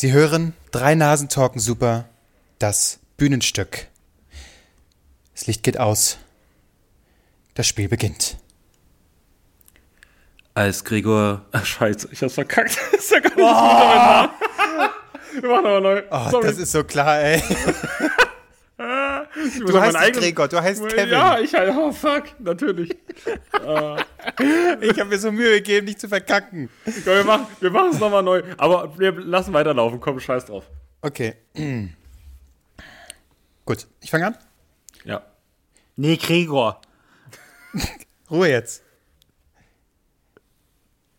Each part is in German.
Sie hören drei Nasen talken super, das Bühnenstück. Das Licht geht aus. Das Spiel beginnt. Als Gregor. Ach, scheiße, ich hab's verkackt. Das ist ja gar nicht oh. Wir machen aber neu. Oh, Sorry. das ist so klar, ey. du heißt nicht Gregor, du heißt Kevin. Ja, ich halt, oh fuck, natürlich. ich habe mir so Mühe gegeben, nicht zu verkacken. Komm, wir machen, wir machen es nochmal neu. Aber wir lassen weiterlaufen, komm, scheiß drauf. Okay. Gut, ich fange an? Ja. Nee, Gregor. Ruhe jetzt.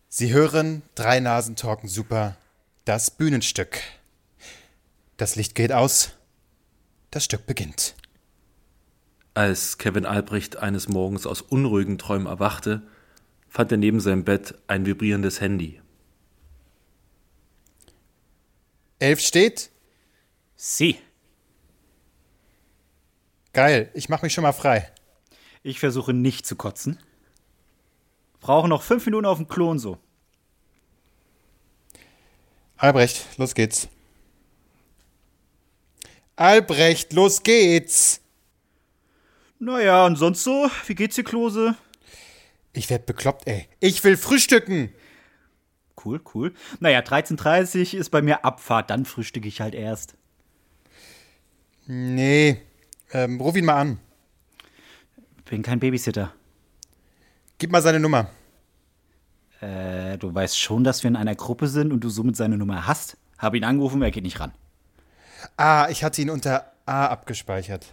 Sie hören drei Nasen talken super. Das Bühnenstück. Das Licht geht aus. Das Stück beginnt. Als Kevin Albrecht eines Morgens aus unruhigen Träumen erwachte, fand er neben seinem Bett ein vibrierendes Handy. Elf steht? Sie. Geil, ich mach mich schon mal frei. Ich versuche nicht zu kotzen. Brauche noch fünf Minuten auf dem Klo und so. Albrecht, los geht's. Albrecht, los geht's. Naja, und sonst so? Wie geht's dir, Klose? Ich werd bekloppt, ey. Ich will frühstücken. Cool, cool. Naja, 13.30 ist bei mir Abfahrt, dann frühstücke ich halt erst. Nee, ähm, ruf ihn mal an. Bin kein Babysitter. Gib mal seine Nummer. Äh, du weißt schon, dass wir in einer Gruppe sind und du somit seine Nummer hast? Habe ihn angerufen, er geht nicht ran. Ah, ich hatte ihn unter A abgespeichert.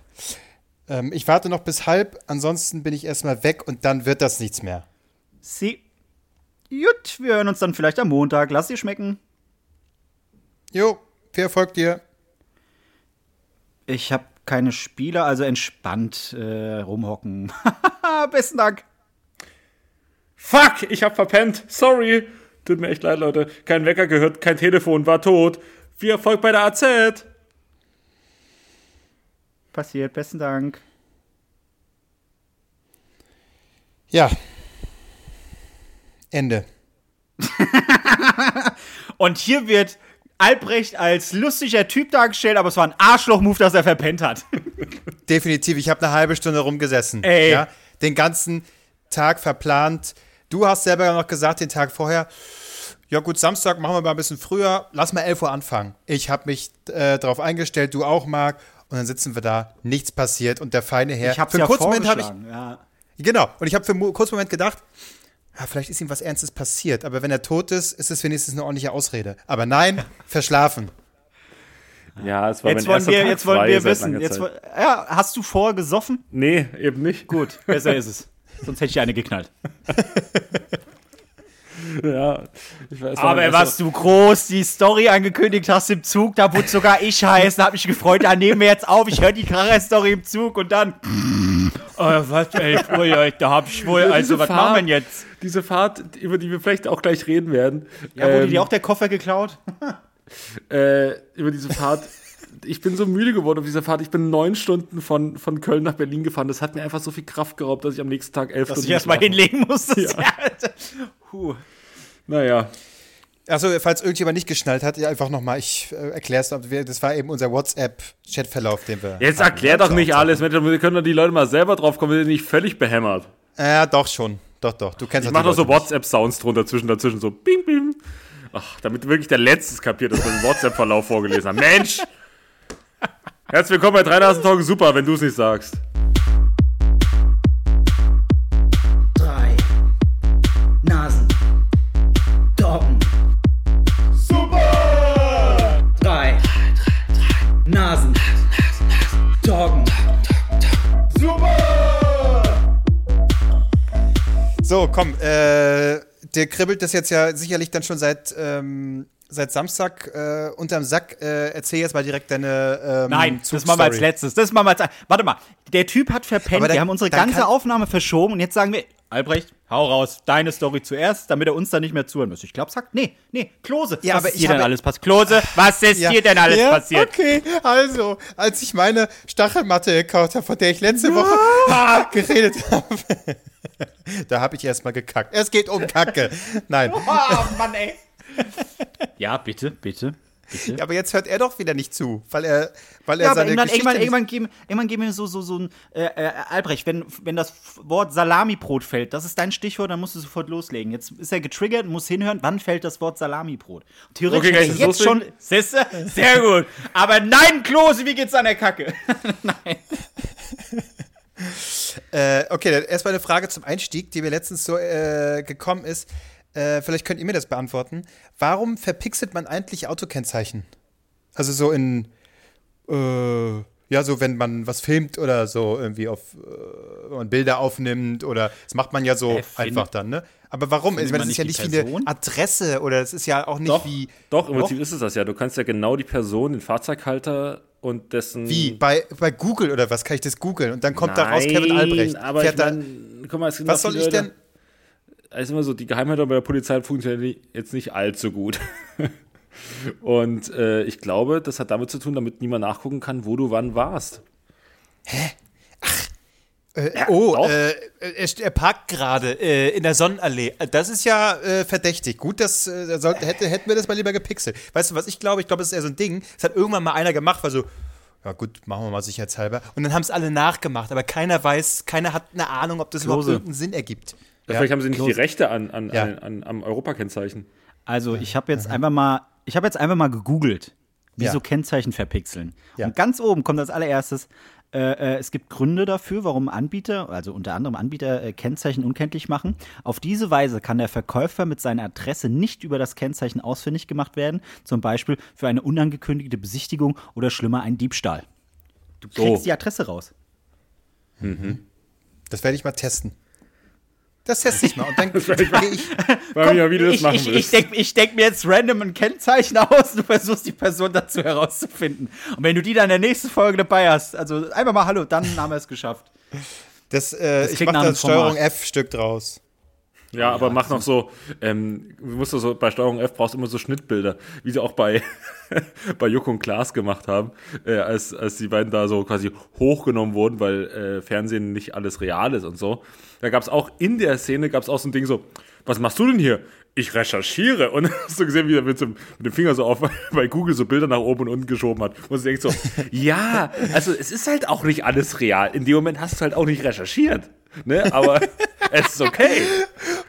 Ähm, ich warte noch bis halb, ansonsten bin ich erstmal weg und dann wird das nichts mehr. Sie. Gut, wir hören uns dann vielleicht am Montag. Lass dir schmecken. Jo, viel Erfolg dir. Ich habe keine Spieler, also entspannt äh, rumhocken. Besten Dank. Fuck, ich hab verpennt. Sorry. Tut mir echt leid, Leute. Kein Wecker gehört, kein Telefon, war tot. Viel Erfolg bei der AZ. Passiert, besten Dank. Ja. Ende. Und hier wird Albrecht als lustiger Typ dargestellt, aber es war ein Arschloch-Move, dass er verpennt hat. Definitiv, ich habe eine halbe Stunde rumgesessen. Ey. Ja, den ganzen Tag verplant. Du hast selber noch gesagt, den Tag vorher, ja gut, Samstag machen wir mal ein bisschen früher, lass mal 11 Uhr anfangen. Ich habe mich äh, darauf eingestellt, du auch, Marc. Und dann sitzen wir da, nichts passiert und der feine Herr. Ich habe für einen ja kurzen Moment habe ich. Ja. Genau, und ich habe für einen kurzen Moment gedacht, ja, vielleicht ist ihm was Ernstes passiert, aber wenn er tot ist, ist es wenigstens eine ordentliche Ausrede. Aber nein, verschlafen. Ja, es war jetzt wollen wir, jetzt wollen wir wissen. Jetzt, ja, hast du vorher gesoffen? Nee, eben nicht. Gut, besser ist es. Sonst hätte ich eine geknallt. ja, ich weiß Aber was du groß die Story angekündigt hast im Zug, da wurde sogar ich heißen, hab mich gefreut, da nehmen wir jetzt auf, ich höre die Kracher-Story im Zug und dann. oh, was, ey, oh, da hab ich wohl, also was Fahrt, machen wir jetzt? Diese Fahrt, über die wir vielleicht auch gleich reden werden. Ja, wurde ähm, dir auch der Koffer geklaut? äh, über diese Fahrt ich bin so müde geworden auf dieser Fahrt. Ich bin neun Stunden von, von Köln nach Berlin gefahren. Das hat mir einfach so viel Kraft geraubt, dass ich am nächsten Tag elf dass Stunden. Dass ich erstmal hinlegen musste. Ja. Puh. Naja. Achso, falls irgendjemand nicht geschnallt hat, einfach nochmal, ich äh, erkläre es, das war eben unser WhatsApp-Chatverlauf, den wir. Jetzt hatten. erklär doch nicht alles, wir können doch die Leute mal selber drauf kommen, wir sind nicht völlig behämmert. Ja, doch schon. Doch, doch. Du kennst Ich mach doch so WhatsApp-Sounds drunter zwischen dazwischen, so bing, bing. Ach, damit wirklich der Letzte kapiert, dass wir den WhatsApp-Verlauf vorgelesen haben. Mensch! Herzlich willkommen bei 3000 Tage Super, wenn du es nicht sagst. So, komm, äh, der kribbelt das jetzt ja sicherlich dann schon seit ähm, seit Samstag äh, unterm Sack. Äh, erzähl jetzt mal direkt deine. Ähm, Nein, das machen wir als letztes. Das machen wir als. Warte mal, der Typ hat verpennt. Dann, wir haben unsere ganze Aufnahme verschoben und jetzt sagen wir, Albrecht, hau raus, deine Story zuerst, damit er uns dann nicht mehr zuhören muss. Ich glaube, sagt, nee, nee, Klose. Ja, was aber ist dir denn alles passiert? Klose, was ist ja, dir denn alles ja, passiert? Okay, also, als ich meine Stachelmatte gekauft habe, von der ich letzte Woche ah, geredet habe, da habe ich erstmal gekackt. Es geht um Kacke. Nein. Oh, Mann, ey. ja, bitte, bitte. Ja, aber jetzt hört er doch wieder nicht zu, weil er, weil er Ja, aber seine irgendwann, Geschichte irgendwann, nicht- irgendwann, geben, irgendwann geben wir so, so, so ein, äh, äh, Albrecht, wenn, wenn das Wort Salamibrot fällt, das ist dein Stichwort, dann musst du sofort loslegen. Jetzt ist er getriggert, muss hinhören, wann fällt das Wort Salamibrot? Theoretisch Okay, jetzt jetzt schon, siehste? Sehr gut. Aber nein, Klose, wie geht's an der Kacke? Äh, okay, dann erstmal eine Frage zum Einstieg, die mir letztens so äh, gekommen ist. Äh, vielleicht könnt ihr mir das beantworten. Warum verpixelt man eigentlich Autokennzeichen? Also so in, äh, ja, so wenn man was filmt oder so irgendwie auf, äh, Bilder aufnimmt oder das macht man ja so Äh, einfach dann, ne? Aber warum? Ich meine, das ist ja nicht wie eine? Adresse oder es ist ja auch nicht Doch, wie. doch, im Prinzip ist es das ja. Du kannst ja genau die Person, den Fahrzeughalter und dessen. Wie? Bei, bei Google oder was kann ich das googeln? Und dann kommt da raus Kevin Nein, Albrecht. Aber Fährt ich mein, guck mal, es gibt was soll viele ich denn? Ist immer so, die Geheimhaltung bei der Polizei funktioniert jetzt nicht allzu gut. Und äh, ich glaube, das hat damit zu tun, damit niemand nachgucken kann, wo du wann warst. Äh, oh, doch. äh, er, er parkt gerade äh, in der Sonnenallee. Das ist ja äh, verdächtig. Gut, das äh, sollte, hätte, hätten wir das mal lieber gepixelt. Weißt du, was ich glaube? Ich glaube, es ist eher so ein Ding. Das hat irgendwann mal einer gemacht, weil so, ja gut, machen wir mal sicherheitshalber. Und dann haben es alle nachgemacht, aber keiner weiß, keiner hat eine Ahnung, ob das überhaupt Klose. irgendeinen Sinn ergibt. Ja. Vielleicht haben sie nicht die Rechte an, an, Ja. an, an, am Europakennzeichen. Also, ich habe jetzt einfach mal, ich habe jetzt einfach mal gegoogelt, wieso Ja. Kennzeichen verpixeln. Ja. Und ganz oben kommt als allererstes, äh, äh, es gibt Gründe dafür, warum Anbieter, also unter anderem Anbieter, äh, Kennzeichen unkenntlich machen. Auf diese Weise kann der Verkäufer mit seiner Adresse nicht über das Kennzeichen ausfindig gemacht werden, zum Beispiel für eine unangekündigte Besichtigung oder schlimmer ein Diebstahl. Du So. kriegst die Adresse raus. Das werde ich mal testen. Das teste ich mal. Und dann ich gehe ich. Weil wir ja, wie du das ich, machen ich, ich denke ich denk mir jetzt random ein Kennzeichen aus, du versuchst die Person dazu herauszufinden. Und wenn du die dann in der nächsten Folge dabei hast, also einfach mal Hallo, dann haben wir es geschafft. Das, äh, ich klingt mache das Format. Steuerung F-Stück draus. Ja, aber mach noch so, ähm, du musst doch so, bei Steuerung F brauchst du immer so Schnittbilder, wie sie auch bei, bei Joko und Klaas gemacht haben, äh, als, als die beiden da so quasi hochgenommen wurden, weil äh, Fernsehen nicht alles real ist und so. Da gab's auch in der Szene, gab's auch so ein Ding so, was machst du denn hier? Ich recherchiere. Und hast du gesehen, wie er mit, so, mit dem Finger so auf bei Google so Bilder nach oben und unten geschoben hat. Und du denkst so, ja, also es ist halt auch nicht alles real. In dem Moment hast du halt auch nicht recherchiert. Ne? Aber es ist okay.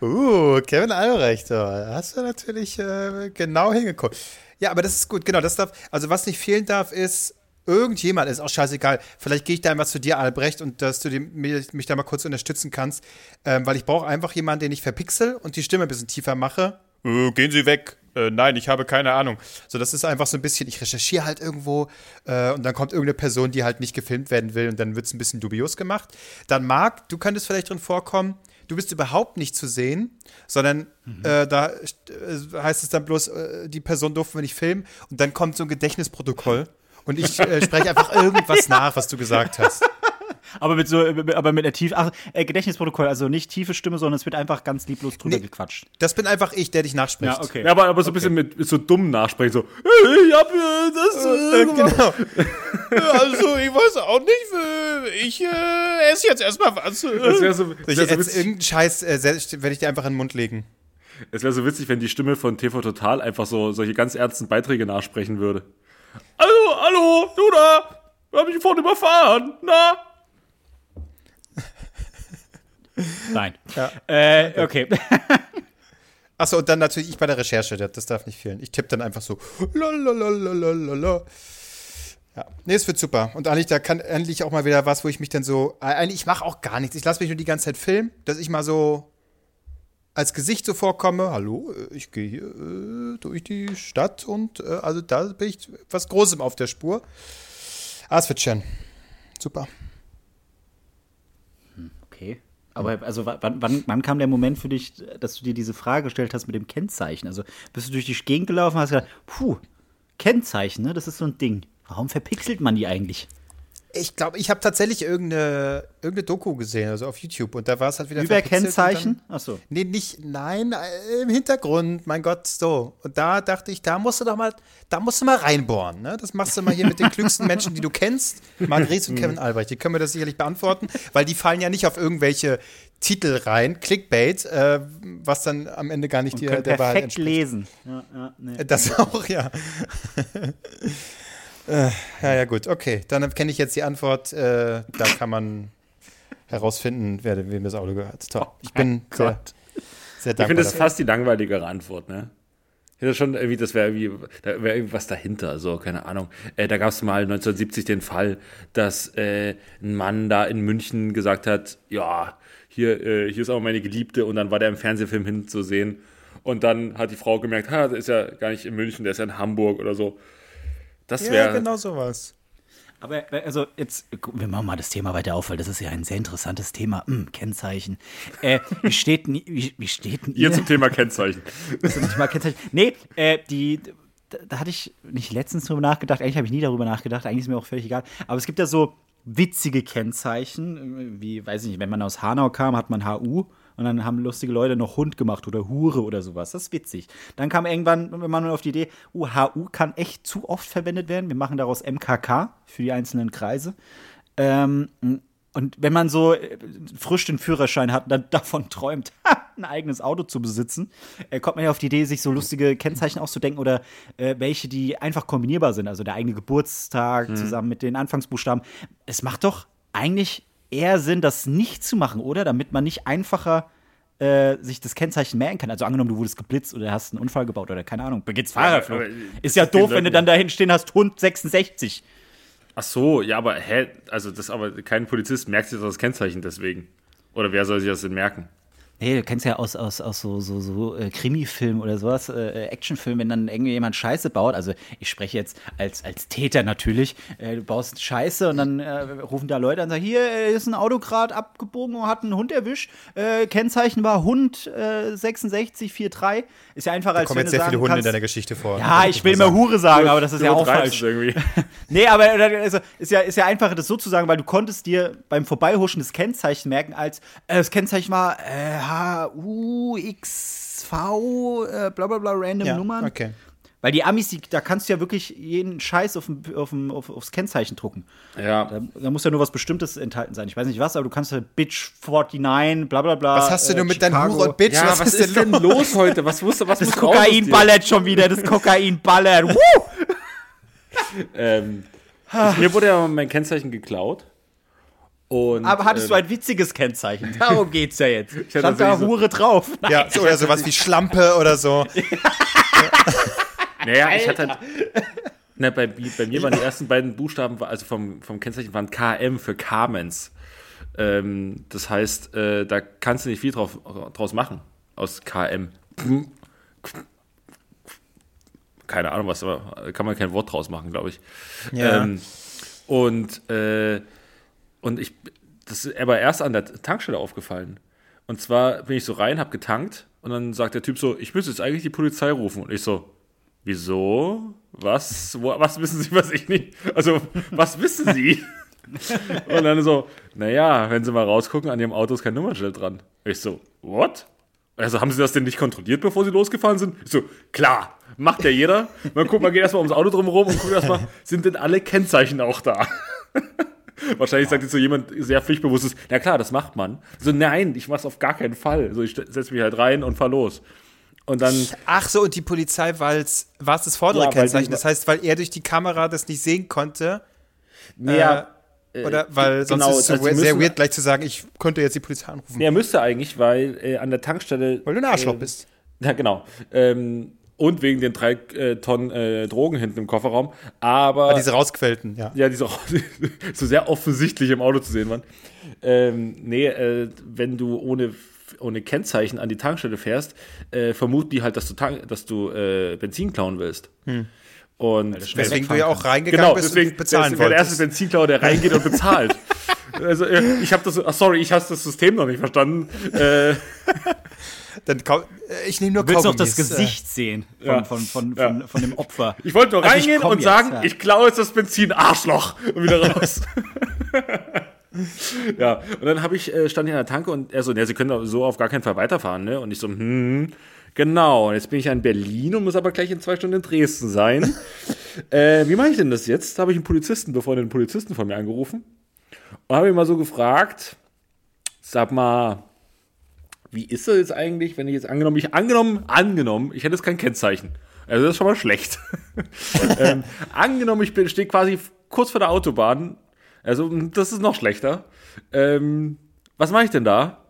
Uh, Kevin Albrecht, da hast du natürlich äh, genau hingeguckt. Ja, aber das ist gut, genau, das darf, also was nicht fehlen darf, ist irgendjemand, ist auch scheißegal, vielleicht gehe ich da einmal zu dir, Albrecht, und dass du die, mich, mich da mal kurz unterstützen kannst, ähm, weil ich brauche einfach jemanden, den ich verpixel und die Stimme ein bisschen tiefer mache. Äh, gehen Sie weg. Äh, nein, ich habe keine Ahnung. So, das ist einfach so ein bisschen, ich recherchiere halt irgendwo äh, und dann kommt irgendeine Person, die halt nicht gefilmt werden will und dann wird es ein bisschen dubios gemacht. Dann Marc, du könntest vielleicht drin vorkommen, du bist überhaupt nicht zu sehen, sondern äh, da äh, heißt es dann bloß, äh, die Person durfte wir nicht filmen und dann kommt so ein Gedächtnisprotokoll und ich spreche einfach irgendwas nach, was du gesagt hast. Aber mit so, aber mit einer tiefen, ach, äh, Gedächtnisprotokoll, also nicht tiefe Stimme, sondern es wird einfach ganz lieblos drüber Nee. gequatscht. Das bin einfach ich, der dich nachspricht. Ja, aber, aber so ein bisschen mit, so dumm nachsprechen, so, "Hey, ich hab äh, das äh, Äh, gemacht." genau. Also, ich weiß auch nicht. äh, Ich äh, esse jetzt erstmal was. Das wäre so, das Ich wär so, jetzt witzig, irgendeinen Scheiß äh, werde ich dir einfach in den Mund legen. es wär so witzig, wenn die Stimme von TV Total einfach so solche ganz ernsten Beiträge nachsprechen würde. Hallo, hallo, du da, hab ich vorhin überfahren, na? Nein. Äh, okay. Achso, und dann natürlich ich bei der Recherche, das, darf nicht fehlen. Ich tippe dann einfach so. Lalalalalalala. Ja, nee, es wird super. Und eigentlich, da kann endlich auch mal wieder was, wo ich mich dann so. äh, Eigentlich, ich mache auch gar nichts. Ich lasse mich nur die ganze Zeit filmen, dass ich mal so als Gesicht so vorkomme. Hallo, äh, ich gehe hier äh, durch die Stadt und äh, also da bin ich was Großem auf der Spur. Ah, es wird schön. Super. Okay. Aber also wa- wann, wann, wann kam der Moment für dich, dass du dir diese Frage gestellt hast mit dem Kennzeichen? Also bist du durch die Gegend gelaufen und hast gesagt, puh, Kennzeichen, ne? Das ist so ein Ding. Warum verpixelt man die eigentlich? Ich glaube, ich habe tatsächlich irgendeine, irgendeine Doku gesehen, also auf YouTube, und da war es halt wieder Über Kennzeichen? Achso. nee, nicht, nein, äh, im Hintergrund, mein Gott, so. Und da dachte ich, da musst du doch mal, da musst du mal reinbohren, ne? Das machst du mal hier mit den klügsten Menschen, die du kennst, Margrethe und Kevin Albrecht. Die können mir das sicherlich beantworten, weil die fallen ja nicht auf irgendwelche Titel rein, Clickbait, äh, was dann am Ende gar nicht die, der Wahrheit entspricht. lesen. Ja, ja, nee. Das auch, ja. Äh, ja, ja, gut, okay. Dann kenne ich jetzt die Antwort. Äh, da kann man herausfinden, wer, wem das Auto gehört. Toll. Ich bin sehr, sehr Ich dankbar. finde, das ist fast die langweiligere Antwort, ne? Ich hätte schon irgendwie, das wäre irgendwie, da wäre irgendwas dahinter, so, keine Ahnung. Äh, da gab es mal 1970 den Fall, dass äh, ein Mann da in München gesagt hat, ja, hier, äh, hier ist aber meine Geliebte und dann war der im Fernsehfilm hinzusehen und dann hat die Frau gemerkt, ha, der ist ja gar nicht in München, der ist ja in Hamburg oder so. Das Ja, wäre, genau sowas. Aber äh, also jetzt, wir machen mal das Thema weiter auf, weil das ist ja ein sehr interessantes Thema. Hm, Kennzeichen. Äh, wie steht denn, wie, wie steht denn ihr ihr zum Thema Kennzeichen. zum Thema Kennzeichen? Nee, äh, die, da, da hatte ich nicht letztens drüber nachgedacht, eigentlich habe ich nie darüber nachgedacht, eigentlich ist mir auch völlig egal. Aber es gibt ja so witzige Kennzeichen, äh, wie, weiß ich nicht, wenn man aus Hanau kam, hat man HU und dann haben lustige Leute noch Hund gemacht oder Hure oder sowas. Das ist witzig. Dann kam irgendwann, wenn man auf die Idee, uh, HU kann echt zu oft verwendet werden. Wir machen daraus MKK für die einzelnen Kreise. Ähm, und wenn man so äh, frisch den Führerschein hat und dann davon träumt, ein eigenes Auto zu besitzen, äh, kommt man ja auf die Idee, sich so lustige Kennzeichen auszudenken oder äh, welche, die einfach kombinierbar sind. Also der eigene Geburtstag zusammen mit den Anfangsbuchstaben. Es macht doch eigentlich eher Sinn, das nicht zu machen, oder? Damit man nicht einfacher äh, sich das Kennzeichen merken kann. Also angenommen, du wurdest geblitzt oder hast einen Unfall gebaut oder keine Ahnung, beginnst Fahrradflucht. aber, Ist ja doof, wenn du dann dahin stehen hast, Hund 66. Ach so, ja, aber hä, also das aber kein Polizist merkt sich das Kennzeichen deswegen. Oder wer soll sich das denn merken? Nee, du kennst ja aus, aus, aus so, so, so äh, Krimi-Filmen oder sowas, äh, Actionfilmen, wenn dann irgendwie jemand Scheiße baut. Also ich spreche jetzt als, als Täter natürlich. Äh, du baust Scheiße und dann äh, rufen da Leute an und sagen, hier äh, ist ein Auto gerade abgebogen und hat einen Hund erwischt. Äh, Kennzeichen war Hund äh, 6643. Ist ja einfach Da als kommen jetzt sehr viele Hunde in kannst, deiner Geschichte vor. Ja, ich will immer Hure sagen, aber das ist ja auch falsch. irgendwie. Nee, aber äh, also, ist, ja, ist ja einfacher, das so zu sagen, weil du konntest dir beim Vorbeihuschen das Kennzeichen merken, als äh, das Kennzeichen war äh, H-U-X-V, äh, bla bla bla, random ja, Nummern. okay. Weil die Amis, die, da kannst du ja wirklich jeden Scheiß auf, auf, auf, aufs Kennzeichen drucken. Ja. Da, da muss ja nur was Bestimmtes enthalten sein. Ich weiß nicht was, aber du kannst ja Bitch 49, bla bla bla. Was hast du äh, nur mit deinem Chicago. Hure und Bitch? Ja, was, ist denn los heute? Was wusste, was Das muss raus aus Kokain dir? ballert schon wieder, das Kokain ballert. Woo! Ähm, ich, mir wurde ja mein Kennzeichen geklaut. Und, Aber hattest du ähm, ein witziges Kennzeichen? Darum geht's ja jetzt. hatte Stand da so- Hure drauf. Nein. Ja, so, oder sowas wie Schlampe oder so. Naja, ich hatte halt. Na, bei, bei mir waren die ersten beiden Buchstaben, also vom, vom Kennzeichen waren KM für Carmens. Ähm, das heißt, äh, da kannst du nicht viel drauf, draus machen aus KM. Keine Ahnung was, aber kann man kein Wort draus machen, glaube ich. Ja. Ähm, und, äh, und ich, das ist aber erst an der Tankstelle aufgefallen. Und zwar bin ich so rein, hab getankt und dann sagt der Typ so, ich müsste jetzt eigentlich die Polizei rufen. Und ich so, wieso? Was? Wo, was wissen Sie, was ich nicht? Also, was wissen Sie? und dann so, naja, wenn Sie mal rausgucken, an Ihrem Auto ist kein Nummernschild dran. Ich so, what? Also haben Sie das denn nicht kontrolliert, bevor Sie losgefahren sind? Ich so, klar, macht ja jeder. Man guckt, man geht erstmal ums Auto drumherum und guckt erstmal, sind denn alle Kennzeichen auch da? Wahrscheinlich sagt jetzt so jemand sehr pflichtbewusstes, na klar, das macht man. So, nein, ich mach's auf gar keinen Fall. So, ich setze mich halt rein und fahr los. Und dann, Ach so, und die Polizei, weil's, war es das vordere Ja, Kennzeichen? die- Das heißt, weil er durch die Kamera das nicht sehen konnte? naja, Oder weil sonst genau, ist es so also sehr müssen- weird, gleich zu sagen, ich könnte jetzt die Polizei anrufen. er müsste eigentlich, weil äh, an der Tankstelle. Weil du ein Arschloch äh, bist. Ja, genau. Ähm, und wegen den drei äh, Tonnen äh, Drogen hinten im Kofferraum. Aber. Diese rausquellten, ja. ja, die so, so sehr offensichtlich im Auto zu sehen waren. Ähm, nee, äh, wenn du ohne, ohne Kennzeichen an die Tankstelle fährst, äh, vermuten die halt, dass du, tank, dass du äh, Benzin klauen willst. Und Weswegen du ja auch reingegangen genau, bist deswegen und bezahlen deswegen der erste wolltest. Benzinklauer, der reingeht und bezahlt. also, äh, ich habe das, ach, sorry, ich habe das System noch nicht verstanden. Äh, Dann äh, ich nehme nur Du willst doch Kaugummis. das Gesicht sehen von, Ja. von, von, Ja. von, von dem Opfer. Ich wollte nur Also reingehen und jetzt, sagen, ja. ich klaue jetzt das Benzin, Arschloch, und wieder raus. ja, und dann habe ich, äh, stand ich an der Tanke und er so, ne, Sie können so auf gar keinen Fall weiterfahren, ne? Und ich so, hm, genau. Und jetzt bin ich ja in Berlin und muss aber gleich in zwei Stunden in Dresden sein. äh, wie mache ich denn das jetzt? Da habe ich einen Polizisten, befreundeten Polizisten von mir angerufen und habe ihn mal so gefragt, sag mal, wie ist das jetzt eigentlich, wenn ich jetzt angenommen, ich angenommen, angenommen, ich hätte jetzt kein Kennzeichen. Also das ist schon mal schlecht. ähm, angenommen, ich stehe quasi kurz vor der Autobahn. Also das ist noch schlechter. Ähm, was mache ich denn da?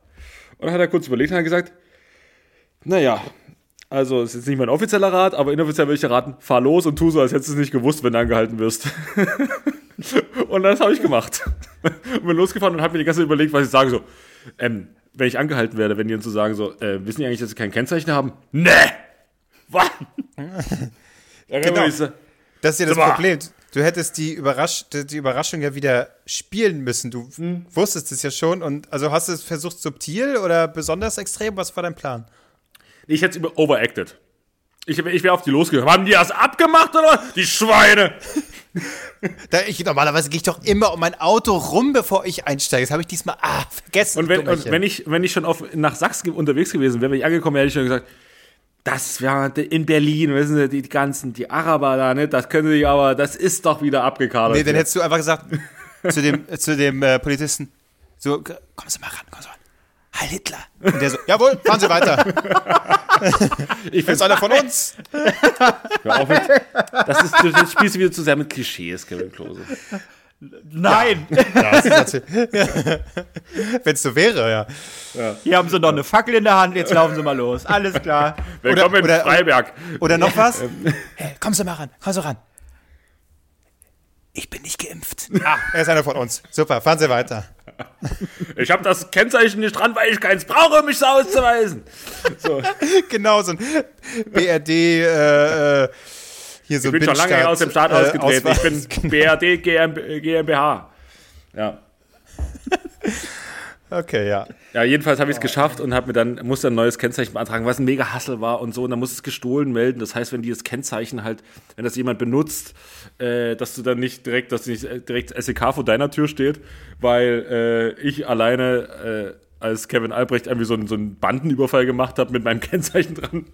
Und dann hat er kurz überlegt und hat gesagt, naja, also es ist jetzt nicht mein offizieller Rat, aber inoffiziell würde ich dir raten, fahr los und tu so, als hättest du es nicht gewusst, wenn du angehalten wirst. und das habe ich gemacht. und bin losgefahren und habe mir die ganze Zeit überlegt, was ich sage. So, ähm, wenn ich angehalten werde, wenn die uns so sagen, so, äh, wissen die eigentlich, dass sie kein Kennzeichen haben? Nee! Was? Genau. genau. Das ist ja das mal. Problem. Du hättest die, Überrasch die Überraschung ja wieder spielen müssen. Du Hm. wusstest es ja schon. Und also hast du es versucht subtil oder besonders extrem? Was war dein Plan? Ich hätte es über overacted. Ich, ich wäre auf die losgegangen. Haben die das abgemacht oder? Die Schweine! Da ich, normalerweise gehe ich doch immer um mein Auto rum, bevor ich einsteige. Das habe ich diesmal ah, vergessen. Und wenn, und wenn, ich, wenn ich schon auf, nach Sachs ge- unterwegs gewesen wäre, wenn ich angekommen wäre, hätte ich schon gesagt, das wäre in Berlin, wissen Sie, die, ganzen, die Araber da, ne, das können Sie aber, das ist doch wieder abgekadert. Nee, dann hättest du einfach gesagt zu dem, äh, zu dem äh, Polizisten, so, kommen Sie mal ran, kommen Sie mal ran. Heil Hitler. Und der so, jawohl, fahren Sie weiter. ich ist einer von uns. Hör auf mit, das ist, du, das spielst du wieder zu sehr mit Klischees, Kevin Klose. Nein! Wenn es so wäre, ja. Hier haben sie noch eine Fackel in der Hand, jetzt laufen sie mal los. Alles klar. Willkommen oder- in Freiberg. Oder noch was? Hey, kommen Sie mal ran, kommen Sie ran. Ich bin nicht geimpft. Ah, er ist einer von uns. Super, fahren Sie weiter. Ich habe das Kennzeichen nicht dran, weil ich keins brauche, um mich so auszuweisen. Genau, so ein BRD, äh, äh, hier so Ich bin schon lange aus dem Staat äh, ausgetreten. Ich bin BRD GM, GmbH. Ja. Okay, ja. Ja, jedenfalls habe ich es geschafft und habe mir dann musste ein neues Kennzeichen beantragen, was ein mega Hassel war und so. Und dann musst du es gestohlen melden. Das heißt, wenn die das Kennzeichen halt, wenn das jemand benutzt, äh, dass du dann nicht direkt, dass nicht äh, direkt SEK vor deiner Tür steht, weil äh, ich alleine äh, als Kevin Albrecht irgendwie so einen, so einen Bandenüberfall gemacht habe mit meinem Kennzeichen dran,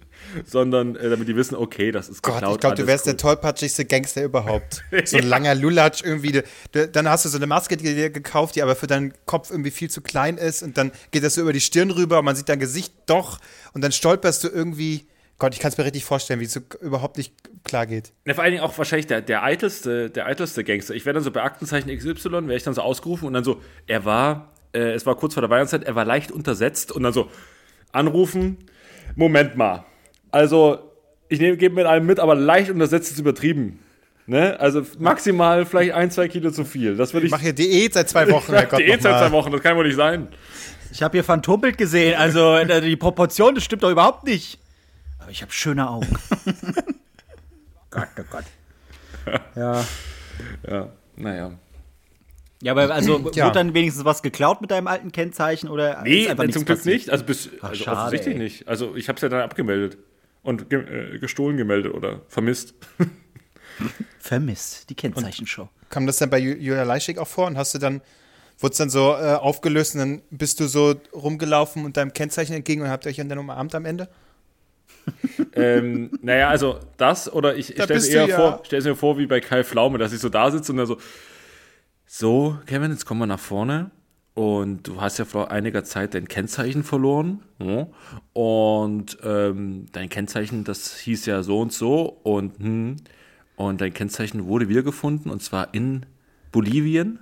sondern äh, damit die wissen, okay, das ist Gott, geklaut. ich glaube, du wärst cool. der tollpatschigste Gangster überhaupt. So ein langer Lulatsch irgendwie. Du, du, dann hast du so eine Maske die dir gekauft, die aber für deinen Kopf irgendwie viel zu klein ist und dann geht das so über die Stirn rüber und man sieht dein Gesicht doch und dann stolperst du irgendwie. Gott, ich kann es mir richtig vorstellen, wie es so überhaupt nicht klar geht. Ja, vor allen Dingen auch wahrscheinlich der, der eitelste, der eitelste Gangster. Ich wäre dann so bei Aktenzeichen XY, wäre ich dann so ausgerufen und dann so, er war, äh, es war kurz vor der Weihnachtszeit, er war leicht untersetzt und dann so, anrufen, Moment mal. Also, ich nehme, gebe mit allem mit, aber leicht untersetzt ist übertrieben. Ne? Also maximal vielleicht ein, zwei Kilo zu viel. Das würde Ich ich. mache hier Diät seit zwei Wochen, Herrgott. die eh seit zwei Wochen, das kann wohl nicht sein. Ich habe hier Phantombild gesehen, also äh, die Proportion, das stimmt doch überhaupt nicht. Aber ich habe schöne Augen. Gott, oh Gott. Ja. Ja, naja. Ja, aber also Ja. wurde dann wenigstens was geklaut mit deinem alten Kennzeichen oder Nee, ist einfach zum Glück passiert? nicht. Also, bis, also schade, offensichtlich ey. nicht. Also ich habe es ja dann abgemeldet und ge äh, gestohlen gemeldet oder vermisst. Vermisst, die Kennzeichenshow. Kam das dann bei Ju- Julia Leischig auch vor und hast du dann, wurde es dann so äh, aufgelöst und dann bist du so rumgelaufen und deinem Kennzeichen entgegen und habt euch dann umarmt am Ende? ähm, naja, also das oder ich, ich Da stelle es eher ja. vor, mir vor wie bei Kai Pflaume, dass ich so da sitze und dann so, so, Kevin, jetzt kommen wir nach vorne und du hast ja vor einiger Zeit dein Kennzeichen verloren ja, und ähm, dein Kennzeichen, das hieß ja so und so und hm, und dein Kennzeichen wurde wiedergefunden und zwar in Bolivien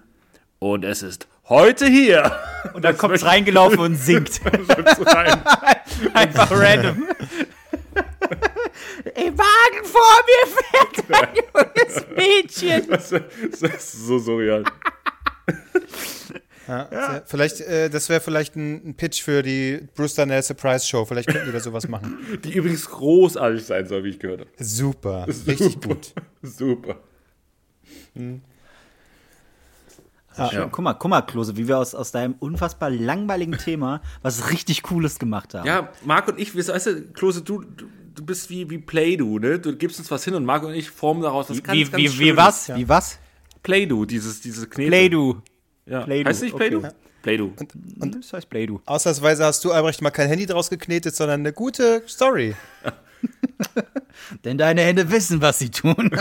und es ist heute hier. Und dann kommt es reingelaufen und singt. Einfach random. Im Wagen vor mir fährt ein junges Mädchen. Das ist- das ist so surreal. Ja, sehr- Vielleicht, äh, das wäre vielleicht ein, ein Pitch für die Bruce Darnell Surprise Show. Vielleicht könnten die da sowas machen. Die übrigens großartig sein soll, wie ich gehört habe. Super, richtig gut. Super. Schön. Guck mal, guck mal, Klose, wie wir aus, aus deinem unfassbar langweiligen Thema was richtig Cooles gemacht haben. Ja, Marc und ich, weißt du, Klose, du, du, du bist wie, wie Play-Doh, ne? Du gibst uns was hin und Marc und ich formen daraus was ganz, wie, ganz wie, wie was? Wie was? Play-Doh, dieses, diese Knete. Play-Doh. Ja. Play-Doh, Heißt nicht okay. Play-Doh? Play-Doh. Und das heißt Play-Doh. Ausnahmsweise hast du, Albrecht, mal kein Handy draus geknetet, sondern eine gute Story. Denn deine Hände wissen, was sie tun.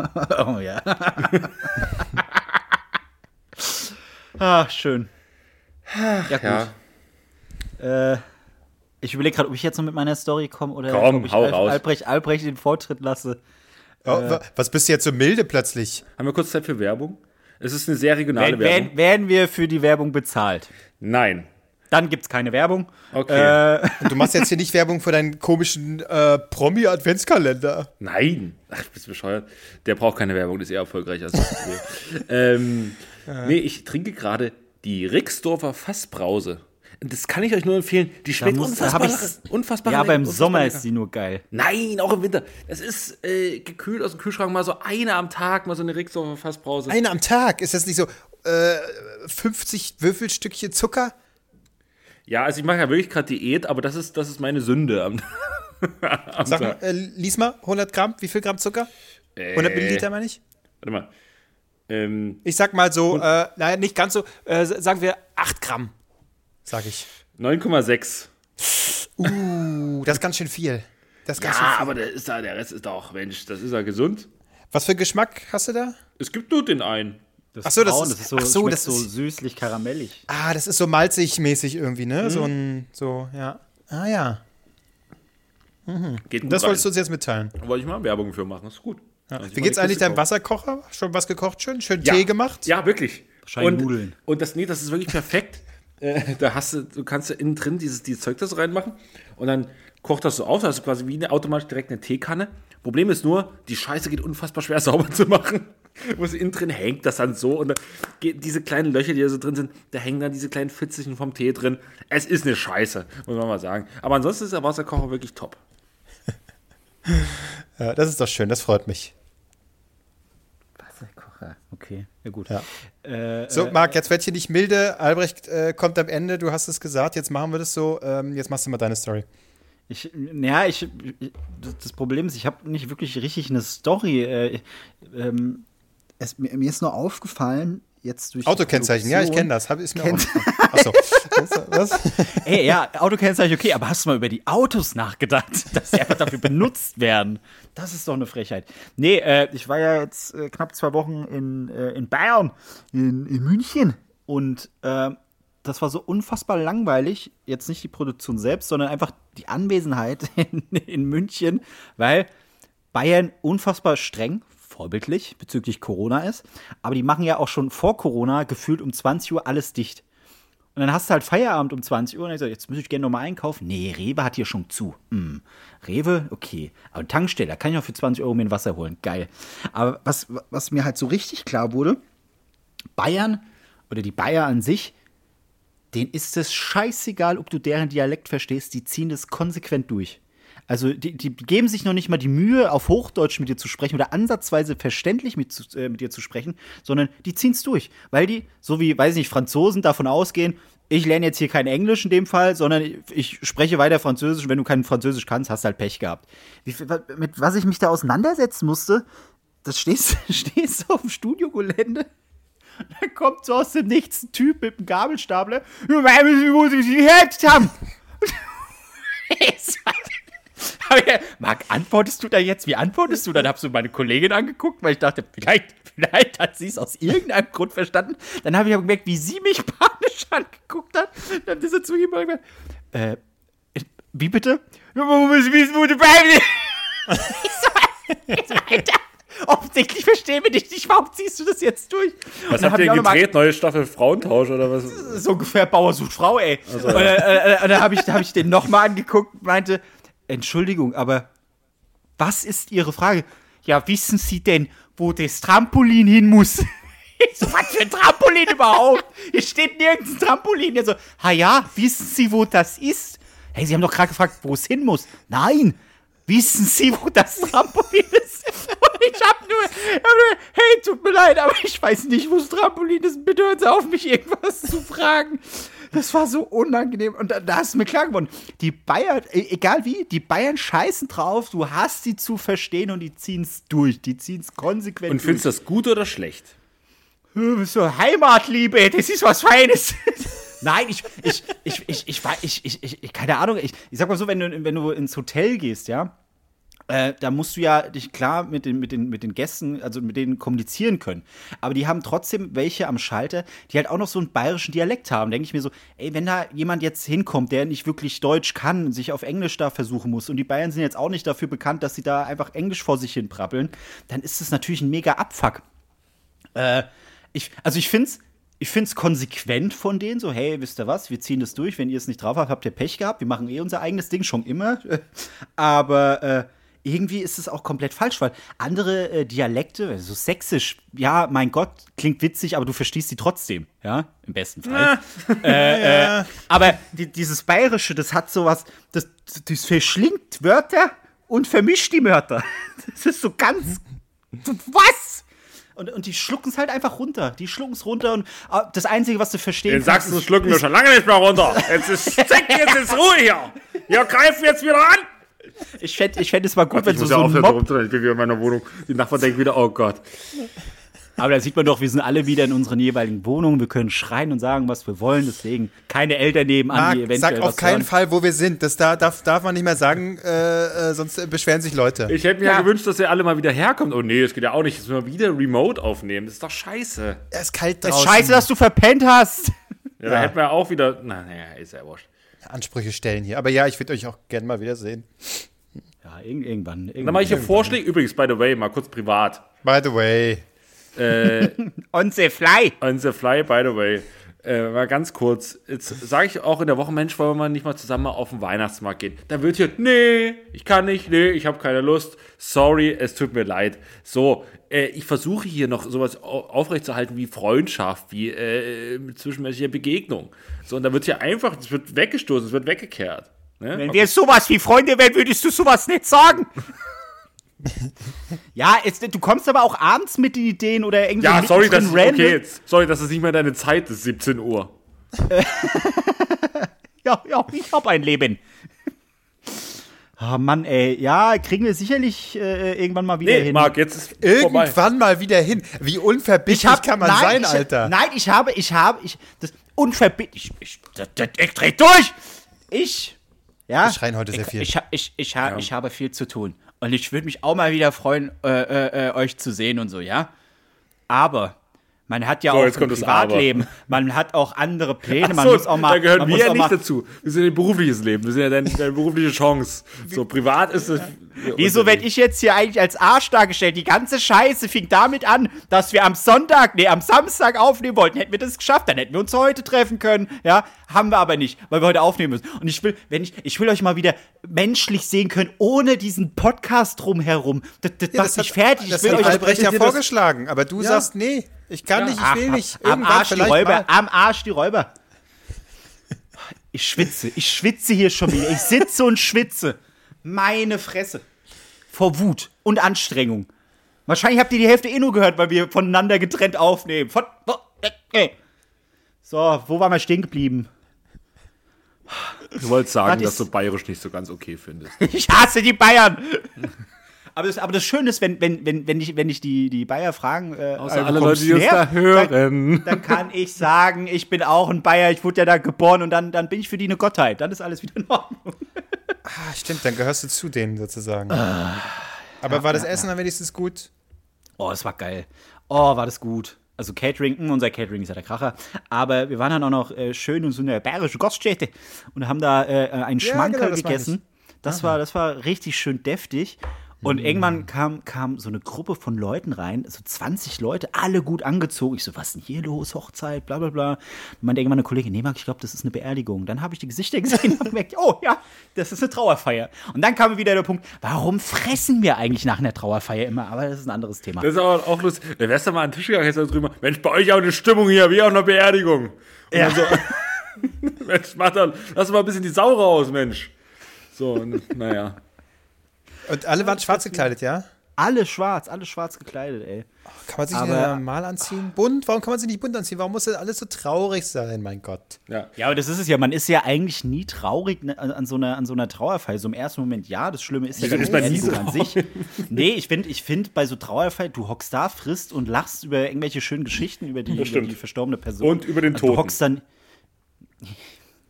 oh ja. ah, schön. Ja, gut. Ja. Äh, ich überlege gerade, ob ich jetzt noch mit meiner Story komme oder Komm, ob ich hau Al raus. Albrecht, Albrecht den Vortritt lasse. Oh, wa- Was bist du jetzt so milde plötzlich? Haben wir kurz Zeit für Werbung? Es ist eine sehr regionale Werden, Werbung. werden, werden wir für die Werbung bezahlt? Nein. Dann gibt es keine Werbung. Okay. Äh, Und du machst jetzt hier nicht Werbung für deinen komischen äh, Promi-Adventskalender. Nein. Ach, bist du bescheuert. Der braucht keine Werbung, der ist eher erfolgreich als ich. ähm, Nee, ich trinke gerade die Rixdorfer Fassbrause. Das kann ich euch nur empfehlen. Die schmeckt muss- unfassbar, lecker. ich's- unfassbar ja, aber im lecker, Sommer unfassbar ist lecker. sie nur geil. Nein, auch im Winter. Es ist äh, gekühlt aus dem Kühlschrank, mal so eine am Tag, mal so eine Rixdorfer Fassbrause. Eine am Tag. Ist das nicht so äh, 50 Würfelstückchen Zucker? Ja, also ich mache ja wirklich gerade Diät, aber das ist, das ist meine Sünde. Am, am Sag mal, Tag. äh, lies mal, 100 Gramm, wie viel Gramm Zucker? 100 Milliliter meine ich? Warte mal. Ähm, Ich sag mal so, äh, naja, nicht ganz so, äh, sagen wir 8 Gramm, sag ich. 9,6. Uh, das ist ganz schön viel. Das ist ganz schön Ja, viel. aber der, ist da, der Rest ist doch, Mensch, das ist ja gesund. Was für Geschmack hast du da? Es gibt nur den einen. Das Ach so, das braun, ist- das ist so, ach so, das so ist- süßlich karamellig. Ah, das ist so malzig-mäßig irgendwie, ne? So ein, so, ja. Ah ja. Geht gut Das rein. wolltest du uns jetzt mitteilen. Wollte ich mal Werbung für machen, ist gut. Ja. Wie geht's eigentlich deinem Wasserkocher? Schon was gekocht schön? Schön Ja. Tee gemacht? Ja, wirklich. Wahrscheinlich und, Nudeln. Und das, nee, das ist wirklich perfekt. Äh, da hast du, du kannst ja innen drin dieses, dieses Zeug so reinmachen und dann kocht das so auf, du quasi wie eine automatisch direkt eine Teekanne. Problem ist nur, die Scheiße geht unfassbar schwer sauber zu machen. Wo es innen drin hängt das dann so und dann geht diese kleinen Löcher, die da so drin sind, da hängen dann diese kleinen Fitzelchen vom Tee drin. Es ist eine Scheiße, muss man mal sagen. Aber ansonsten ist der Wasserkocher wirklich top. Das ist doch schön, das freut mich. Okay. Ja, gut. Ja. Äh, So, Marc, jetzt werd hier nicht milde. Albrecht äh, kommt am Ende, du hast es gesagt, jetzt machen wir das so. Ähm, jetzt machst du mal deine Story. Ich, naja, ich, ich, das Problem ist, ich habe nicht wirklich richtig eine Story. Äh, ähm, es, mir, mir ist nur aufgefallen, jetzt durch. die Autokennzeichen, ja, ich kenne das. Hab, ist mir auch. Achso. Was? Ey, ja, Autokennzeichen, okay, aber hast du mal über die Autos nachgedacht, dass sie einfach dafür benutzt werden? Das ist doch eine Frechheit. Nee, äh, ich war ja jetzt äh, knapp zwei Wochen in, äh, in Bayern, in, in München. Und äh, das war so unfassbar langweilig. Jetzt nicht die Produktion selbst, sondern einfach die Anwesenheit in, in München, weil Bayern unfassbar streng, vorbildlich bezüglich Corona ist. Aber die machen ja auch schon vor Corona gefühlt um 20 Uhr alles dicht. Und dann hast du halt Feierabend um 20 Uhr und ich sage, jetzt muss ich gerne nochmal einkaufen. Nee, Rewe hat hier schon zu. Hm. Rewe, okay. Aber Tankstelle, kann ich auch für 20 Euro mir ein Wasser holen. Geil. Aber was, was mir halt so richtig klar wurde, Bayern oder die Bayer an sich, denen ist es scheißegal, ob du deren Dialekt verstehst, die ziehen das konsequent durch. Also die, die geben sich noch nicht mal die Mühe, auf Hochdeutsch mit dir zu sprechen oder ansatzweise verständlich mit, zu- äh, mit dir zu sprechen, sondern die ziehen es durch. Weil die, so wie, weiß ich nicht, Franzosen davon ausgehen, ich lerne jetzt hier kein Englisch in dem Fall, sondern ich, spreche weiter Französisch. Wenn du kein Französisch kannst, hast du halt Pech gehabt. Wie, mit was ich mich da auseinandersetzen musste, das stehst, du auf dem Studiogelände dann kommt so aus dem Nichts ein Typ mit einem Gabelstapler. Wo sie sie jetzt haben. Marc, antwortest du da jetzt? Wie antwortest du? Dann hast du meine Kollegin angeguckt, weil ich dachte, vielleicht, vielleicht hat sie es aus irgendeinem Grund verstanden. Dann habe ich aber gemerkt, wie sie mich panisch angeguckt hat. Dann ist er zu ihm gesagt, äh, wie bitte? Ja, wo muss ich wissen, wo du bleibst? Ich so, ich Alter, offensichtlich verstehen wir dich nicht. Warum ziehst du das jetzt durch? Was habt hab ihr ich gedreht? Neue Staffel Frauentausch oder was? so ungefähr Bauer sucht Frau, ey. Und, äh, äh, und dann habe ich, hab ich den nochmal angeguckt und meinte, Entschuldigung, aber was ist Ihre Frage? Ja, wissen Sie denn, wo das Trampolin hin muss? So, was für ein Trampolin überhaupt? Hier steht nirgends ein Trampolin. Er so, ha ja, wissen Sie, wo das ist? Hey, Sie haben doch gerade gefragt, wo es hin muss. Nein, wissen Sie, wo das Trampolin ist? Und ich hab hab nur hey, tut mir leid, aber ich weiß nicht, wo das Trampolin ist. Bitte hören Sie auf, mich irgendwas zu fragen. Das war so unangenehm. Und da, da hast du mir klar geworden. Die Bayern, e- egal wie, die Bayern scheißen drauf. Du hast sie zu verstehen und die ziehen es durch. Die ziehen es konsequent Und findest du das gut oder schlecht? So, Heimatliebe, das ist was Feines. Nein, ich, ich, ich, ich, ich, ich, ich, ich, ich, keine Ahnung, ich, ich sag mal so, wenn du, wenn du ins Hotel gehst, ja, äh, da musst du ja dich klar mit den, mit, den, mit den Gästen, also mit denen kommunizieren können. Aber die haben trotzdem welche am Schalter, die halt auch noch so einen bayerischen Dialekt haben. Denke ich mir so, ey, wenn da jemand jetzt hinkommt, der nicht wirklich Deutsch kann, sich auf Englisch da versuchen muss und die Bayern sind jetzt auch nicht dafür bekannt, dass sie da einfach Englisch vor sich hin prappeln, dann ist das natürlich ein mega Abfuck. Äh, ich, also ich finde es ich find's konsequent von denen, so, hey, wisst ihr was, wir ziehen das durch, wenn ihr es nicht drauf habt, habt ihr Pech gehabt, wir machen eh unser eigenes Ding, schon immer. Aber äh, irgendwie ist es auch komplett falsch, weil andere äh, Dialekte, so sächsisch, ja, mein Gott, klingt witzig, aber du verstehst sie trotzdem, ja, im besten Fall. äh, äh, aber die, dieses Bayerische, das hat sowas, das, das verschlingt Wörter und vermischt die Wörter. Das ist so ganz, was? Und, und die schlucken es halt einfach runter. Die schlucken es runter und äh, das Einzige, was du verstehen In Sachsen schlucken wir schon lange nicht mehr runter. Jetzt ist, zack, jetzt ist Ruhe hier. Hier greifen wir jetzt wieder an. Ich fände ich fänd es mal gut, wenn Ich so, muss ja so ein aufhören, Mob rumzudrehen. Ich bin wieder in meiner Wohnung. Die Nachbarn denken wieder, oh Gott. Aber da sieht man doch, wir sind alle wieder in unseren jeweiligen Wohnungen. Wir können schreien und sagen, was wir wollen. Deswegen keine Eltern nebenan, Marc, die eventuell sag auf was keinen hören. Fall, wo wir sind. Das da, darf, darf man nicht mehr sagen, äh, äh, sonst beschweren sich Leute. Ich hätte mir ja. Ja. gewünscht, dass ihr alle mal wieder herkommt. Oh nee, das geht ja auch nicht. Jetzt müssen wir wieder remote aufnehmen. Das ist doch scheiße. Es ist kalt Das draußen. ist scheiße, dass du verpennt hast. Ja, da hätten wir ja auch wieder. Na, naja, ist ja wurscht. Ansprüche stellen hier. Aber ja, ich würde euch auch gerne mal wiedersehen. Ja, irg irgendwann. irgendwann. Dann mache ich hier Vorschläge. Übrigens, by the way, mal kurz privat. By the way. On the fly. On the fly, by the way. Äh, mal ganz kurz. Jetzt sage ich auch in der Woche, Mensch, wollen wir mal nicht mal zusammen mal auf den Weihnachtsmarkt gehen? Da wird hier, nee, ich kann nicht, nee, ich habe keine Lust. Sorry, es tut mir leid. So, äh, ich versuche hier noch sowas au- aufrechtzuerhalten wie Freundschaft, wie äh, zwischenmenschliche Begegnung. So, und da wird hier einfach, es wird weggestoßen, es wird weggekehrt. Ne? Wenn wir sowas wie Freunde wären, würdest du sowas nicht sagen. ja, es, du kommst aber auch abends mit den Ideen oder irgendwie ja, sorry, das, random. okay, jetzt, sorry, das ist nicht mehr deine Zeit, ist 17 Uhr. Ja, ja, ich hab ein Leben. Oh Mann, ey. Ja, kriegen wir sicherlich äh, irgendwann mal wieder Nee, hin. Marc, jetzt ist vorbei. Irgendwann mal wieder hin. Wie unverbindlich hab- kann man nein, sein, ich, Alter? Nein, ich habe, ich habe, ich, das unverbindlich, ich, ich, das, das, ich dreh durch. Ich, ja. Wir schreien heute sehr viel. Ich, ich, ich, hab- ich habe viel zu tun. Und ich würde mich auch mal wieder freuen, äh, äh, äh, euch zu sehen und so, ja. Aber man hat ja So, auch jetzt ein kommt das Privatleben. Man hat auch andere Pläne. Man so, muss auch mal. da gehören man wir ja nicht dazu. Wir sind ein berufliches Leben. Wir sind ja deine, deine berufliche Chance. So, privat ist es. Wieso werde ich jetzt hier eigentlich als Arsch dargestellt? Die ganze Scheiße fing damit an, dass wir am Sonntag, nee, am Samstag aufnehmen wollten. Hätten wir das geschafft, dann hätten wir uns heute treffen können. Ja, haben wir aber nicht, weil wir heute aufnehmen müssen. Und ich will, wenn ich, ich will euch mal wieder menschlich sehen können, ohne diesen Podcast drumherum. Das, das, Ja, macht mich fertig. Das ich will hat euch Albrecht ja das- vorgeschlagen. Aber du sagst, nee, ich kann nicht, ich Ach, will nicht. am Arsch die Räuber, mal. am Arsch die Räuber. Ich schwitze, ich schwitze hier schon wieder. Ich sitze und schwitze. Meine Fresse. Vor Wut und Anstrengung. Wahrscheinlich habt ihr die Hälfte eh nur gehört, weil wir voneinander getrennt aufnehmen. Von, äh. so, wo waren wir stehen geblieben? Du wolltest sagen, Was dass ist- du bayerisch nicht so ganz okay findest. Ich hasse die Bayern. Aber das, aber das Schöne ist, wenn, wenn, wenn, wenn ich, wenn ich die, die Bayer fragen, äh, Außer äh, alle Leute, die uns da hören. dann kann ich sagen, ich bin auch ein Bayer, ich wurde ja da geboren und dann, dann bin ich für die eine Gottheit. Dann ist alles wieder in Ordnung. Ah, stimmt, dann gehörst du zu denen sozusagen. Aber war das Essen dann wenigstens gut? Oh, es war geil. Oh, war das gut. Also Catering, mh, unser Catering ist ja der Kracher. Aber wir waren dann auch noch äh, schön in so einer bayerischen Gaststätte und haben da äh, einen Ja, Schmankerl genau, das gegessen. Das war, das war richtig schön deftig. Und irgendwann kam, kam so eine Gruppe von Leuten rein, so 20 Leute, alle gut angezogen. Ich so, was ist denn hier los? Hochzeit, bla bla bla. Und meinte irgendwann eine Kollegin, nee, Marc, ich glaube, das ist eine Beerdigung. Dann habe ich die Gesichter gesehen und gemerkt, oh ja, das ist eine Trauerfeier. Und dann kam wieder der Punkt, warum fressen wir eigentlich nach einer Trauerfeier immer? Aber das ist ein anderes Thema. Das ist aber auch lustig. Da wärst du mal an den Tisch gegangen, jetzt drüber. Mensch, bei euch auch eine Stimmung hier, wie auf einer Beerdigung. Und Ja. so, Mensch, mach dann, lass mal ein bisschen die Sau raus, Mensch. So, und, naja. Und alle waren schwarz gekleidet, ja? Alle schwarz, alle schwarz gekleidet, ey. Kann man sich Aber- normal anziehen? Bunt? Warum kann man sich nicht bunt anziehen? Warum muss das alles so traurig sein, mein Gott? Ja. Ja, aber das ist es ja. Man ist ja eigentlich nie traurig ne, an, an, so einer, an so einer Trauerfeier. So im ersten Moment, ja, das Schlimme ist ja Wieso die ist man nie Beerdigung an sich. Nee, ich finde, ich find, bei so Trauerfeiern, du hockst da, frisst und lachst über irgendwelche schönen Geschichten über die, über die verstorbene Person. Und über den Also Du hockst dann.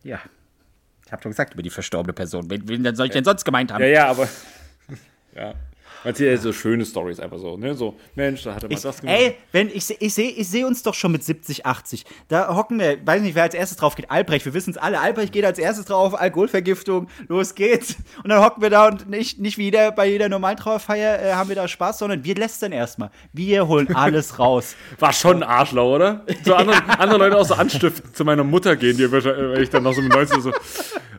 Ja. Ich hab schon gesagt, über die verstorbene Person. Wen, wen soll ich denn sonst gemeint haben? Ja, ja, aber. Ja. Man sieht ja so schöne Stories einfach so, ne? So, Mensch, da hat er mal Ich, das gemacht. ey, wenn ich, ich sehe ich seh uns doch schon mit 70, 80. Da hocken wir, weiß nicht, wer als erstes drauf geht. Albrecht, wir wissen es alle. Albrecht geht als erstes drauf, Alkoholvergiftung, los geht's. Und dann hocken wir da und nicht, nicht wie jeder, bei jeder normalen Trauerfeier äh, haben wir da Spaß, sondern wir lästern erstmal. Wir holen alles raus. War schon ein Arschloch, oder? So andere, andere Leute auch so anstiften, zu meiner Mutter gehen, die wenn ich dann noch so mit 19 so.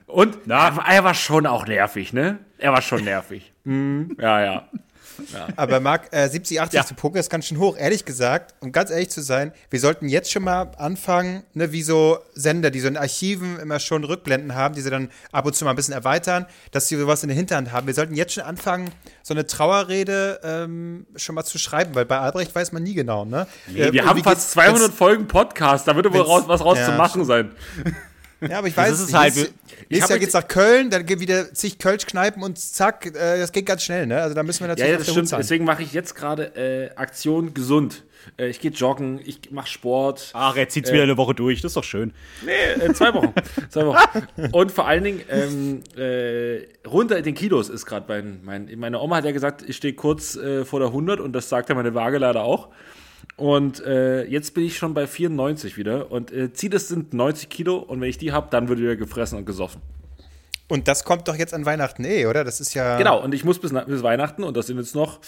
Und na, er war schon auch nervig, ne? Er war schon nervig. Hm, ja, ja. Aber Marc, äh, 70, 80 Ja. zu Poker ist ganz schön hoch. Ehrlich gesagt, um ganz ehrlich zu sein, wir sollten jetzt schon mal anfangen, ne, wie so Sender, die so in Archiven immer schon Rückblenden haben, die sie dann ab und zu mal ein bisschen erweitern, dass sie sowas in der Hinterhand haben. Wir sollten jetzt schon anfangen, so eine Trauerrede ähm, schon mal zu schreiben, weil bei Albrecht weiß man nie genau, ne? Äh, Wir wie haben fast 200 Folgen Podcast, da wird wohl raus, was raus ja, zu machen sein. Ja, aber ich weiß ist es es nicht. halt, Nächstes- Nächstes Jahr geht's nach Köln, dann geht wieder zig Kölsch-Kneipen und zack, äh, das geht ganz schnell, ne? Also da müssen wir natürlich ja, das stimmt. sein. Deswegen mache ich jetzt gerade äh, Aktion gesund. Äh, ich gehe joggen, ich mache Sport. Ach, er zieht's wieder eine Woche durch, das ist doch schön. Nee, äh, zwei Wochen. zwei Wochen. Und vor allen Dingen, ähm, äh, runter in den Kilos ist gerade mein, mein. Meine Oma hat ja gesagt, ich stehe kurz äh, vor der 100 und das sagt ja meine Waage leider auch. Und äh, jetzt bin ich schon bei 94 wieder. Und äh, Ziel ist sind 90 Kilo. Und wenn ich die habe, dann wird wieder gefressen und gesoffen. Und das kommt doch jetzt an Weihnachten eh, oder? Das ist ja. Genau, und ich muss bis, na- bis Weihnachten, und das sind jetzt noch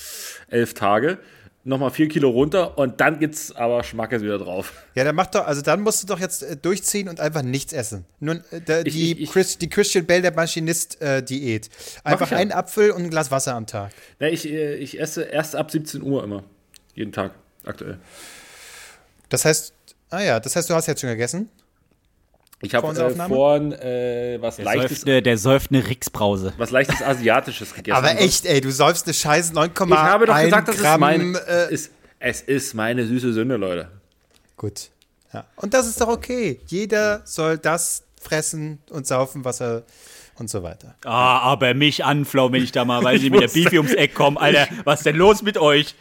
elf Tage, nochmal vier Kilo runter. Und dann gibt's aber Schmackes wieder drauf. Ja, dann mach doch, also dann musst du doch jetzt äh, durchziehen und einfach nichts essen. Nur äh, die, ich- ich- Chris, die Christian Bale der Maschinist-Diät. Einfach ich ja. einen Apfel und ein Glas Wasser am Tag. Ja, ich, äh, ich esse erst ab 17 Uhr immer. Jeden Tag, aktuell. Das heißt, ah ja, das heißt, du hast jetzt schon gegessen? Ich habe Vor unserer äh, Aufnahme? vorhin äh, was, Der leichtes, säuft, der säuft eine Rixbrause. was leichtes Asiatisches gegessen. Aber echt, ey, du säufst eine scheiß 9,1 Ich habe doch gesagt, das Gramm. ist mein, äh, ist, es ist meine süße Sünde, Leute. gut. Ja. Und das ist doch okay. Jeder soll das fressen und saufen, was er und so weiter. Ah, aber mich anflauen, wenn ich da mal, weil sie mit der Beefy ums Eck kommen. Alter, was ist denn los mit euch?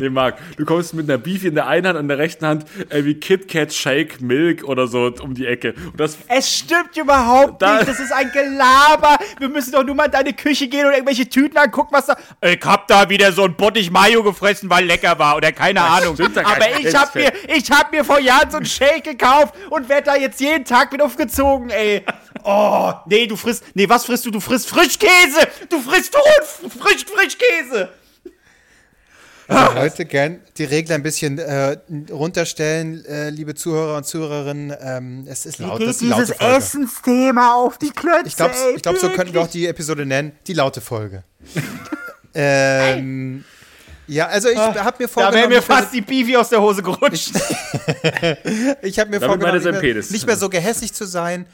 Nee, Marc, du kommst mit einer Beefy in der einen Hand und in der rechten Hand äh, wie Kit Kat Shake Milk oder so um die Ecke. Und das Es stimmt überhaupt Da- nicht. Das ist ein Gelaber. Wir müssen doch nur mal in deine Küche gehen und irgendwelche Tüten angucken, was da. Ich hab da wieder so ein Bottich Mayo gefressen, weil lecker war oder keine Ahnung. doch gar Aber ich hab mir, ich hab mir vor Jahren so ein Shake gekauft und werd da jetzt jeden Tag mit aufgezogen, ey. Oh, nee, du frisst, nee, was frisst du? Du frisst Frischkäse! Du frisst Ton, frisch, Frischkäse! Also heute gern die Regler ein bisschen äh, runterstellen, äh, liebe Zuhörer und Zuhörerinnen. Ähm, es ist laut. Das ist die laute Folge. Essensthema auf die Klötze, Ich glaube, glaub, so könnten wir auch die Episode nennen. Die laute Folge. ähm, ja, also ich habe mir Ah, Da vorgenommen, wäre mir fast die Beefy aus der Hose gerutscht. ich habe mir Damit vorgenommen, nicht mehr, nicht mehr so gehässig zu sein.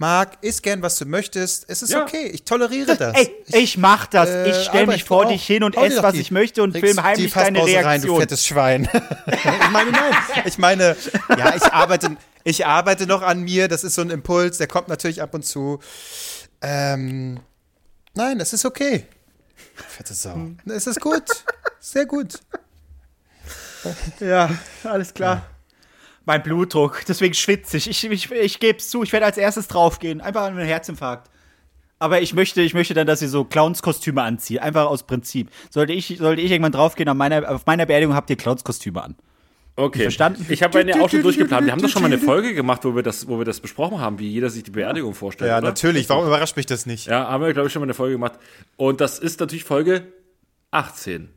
Marc, isst gern, was du möchtest. Es ist Ja. okay. Ich toleriere das. Ey, ich mach das. Äh, ich stell mich vor dich hin und esse, was die- ich möchte und film heimlich die deine Reaktion. rein, du fettes Schwein. ich meine, nein. Ich meine, ja, ich arbeite, ich arbeite noch an mir. Das ist so ein Impuls, der kommt natürlich ab und zu. Ähm, nein, es ist okay. Fette Sau. Es ist gut. Sehr gut. ja, alles klar. Mein Blutdruck, deswegen schwitze ich. Ich, ich, ich gebe es zu, ich werde als erstes draufgehen. Einfach an einen Herzinfarkt. Aber ich möchte, ich möchte dann, dass ihr so Clownskostüme anzieht. Einfach aus Prinzip. Sollte ich, sollte ich irgendwann draufgehen, an meiner, auf meiner Beerdigung habt ihr Clownskostüme an. Okay. Verstanden? Ich habe ja auch schon durchgeplant. Wir haben doch schon mal eine Folge gemacht, wo wir das, wo wir das besprochen haben, wie jeder sich die Beerdigung vorstellt. Ja, oder? natürlich. Warum überrascht mich das nicht? Ja, haben wir, glaube ich, schon mal eine Folge gemacht. Und das ist natürlich Folge 18.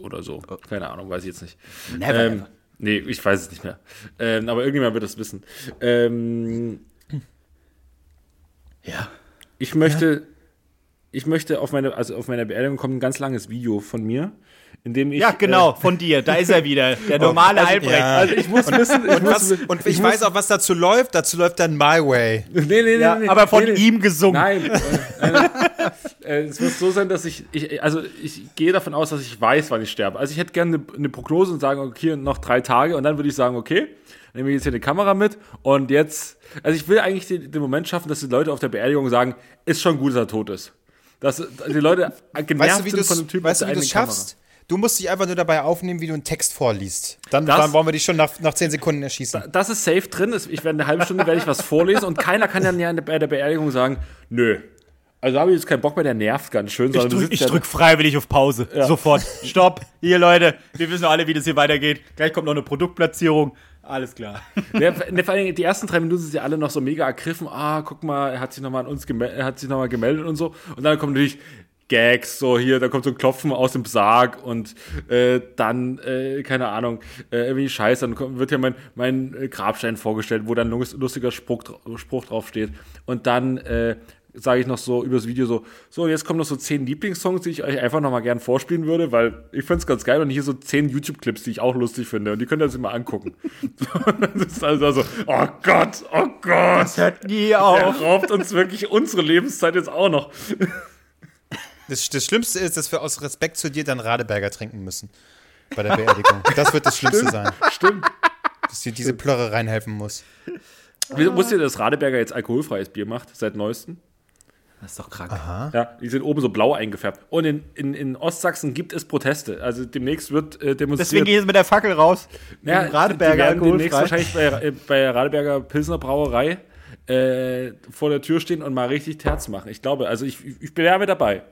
Oder so. Keine Ahnung, weiß ich jetzt nicht. Never Ähm, ever. Nee, ich weiß es nicht mehr. Ähm, aber irgendjemand wird das wissen. Ähm, Ja. ich möchte ich möchte auf meine, also auf meiner Beerdigung kommt ein ganz langes Video von mir, in dem ich. Ja, genau, von dir. Da ist er wieder. Der normale Albrecht. ja. Also ich muss wissen, ich Und, muss, was, und ich, weiß auch, was dazu läuft. Dazu läuft dann My Way. Nee, nee, nee, Ja, nee, aber von nee. ihm gesungen. Nein. äh, äh, es muss so sein, dass ich, ich, also ich gehe davon aus, dass ich weiß, wann ich sterbe. Also ich hätte gerne eine, eine Prognose und sagen, okay, noch drei Tage und dann würde ich sagen, okay, nehme ich jetzt hier eine Kamera mit und jetzt, also ich will eigentlich den, den Moment schaffen, dass die Leute auf der Beerdigung sagen, ist schon gut, dass er tot ist. Dass die Leute genervt Weißt du, wie sind du von dem es Typen weißt du, wie du's eigenen schaffst? Du musst dich einfach nur dabei aufnehmen, wie du einen Text vorliest. Dann, Das- dann wollen wir dich schon nach, nach 10 Sekunden erschießen. Das ist safe drin. Ich werde eine halbe Stunde werde ich was vorlesen und keiner kann dann ja in der- bei der Beerdigung sagen, nö. Also habe ich jetzt keinen Bock mehr, der nervt ganz schön. Ich sondern du drück, sitzt ich ja- drück freiwillig auf Pause. Sofort. Stopp. Hier, Leute. Wir wissen alle, wie das hier weitergeht. Gleich kommt noch eine Produktplatzierung. Alles klar. Ne, vor allem die ersten drei Minuten sind ja alle noch so mega ergriffen. Ah, guck mal, er hat sich nochmal an uns gemeldet, hat sich noch mal gemeldet und so. Und dann kommen natürlich Gags, so hier, da kommt so ein Klopfen aus dem Sarg und äh, dann, äh, keine Ahnung, äh, irgendwie Scheiße, dann kommt, wird ja mein, mein Grabstein vorgestellt, wo dann ein lus- lustiger Spruch, Spruch draufsteht. Und dann äh, sage ich noch so übers Video so, so, jetzt kommen noch so zehn Lieblingssongs, die ich euch einfach nochmal gern vorspielen würde, weil ich find's ganz geil und hier so zehn YouTube-Clips, die ich auch lustig finde und die könnt ihr sich mal angucken. das ist also so, oh Gott, oh Gott. Hört nie Er auf. raubt uns wirklich unsere Lebenszeit jetzt auch noch. Das, das Schlimmste ist, dass wir aus Respekt zu dir dann Radeberger trinken müssen. Bei der Beerdigung. Das wird das Schlimmste sein. Stimmt. Dass dir diese Plörre reinhelfen muss. Wusstet ihr, dass Radeberger jetzt alkoholfreies Bier macht, seit neuestem? Das ist doch krank. Ja, die sind oben so blau eingefärbt. Und in, in, in Ostsachsen gibt es Proteste. Also demnächst wird äh, demonstriert. Deswegen gehe ich jetzt mit der Fackel raus. ja, Radeberger die werden demnächst wahrscheinlich bei, äh, bei Radeberger Pilsner Brauerei äh, vor der Tür stehen und mal richtig Terz machen. Ich glaube, also ich, ich bin ja mit dabei.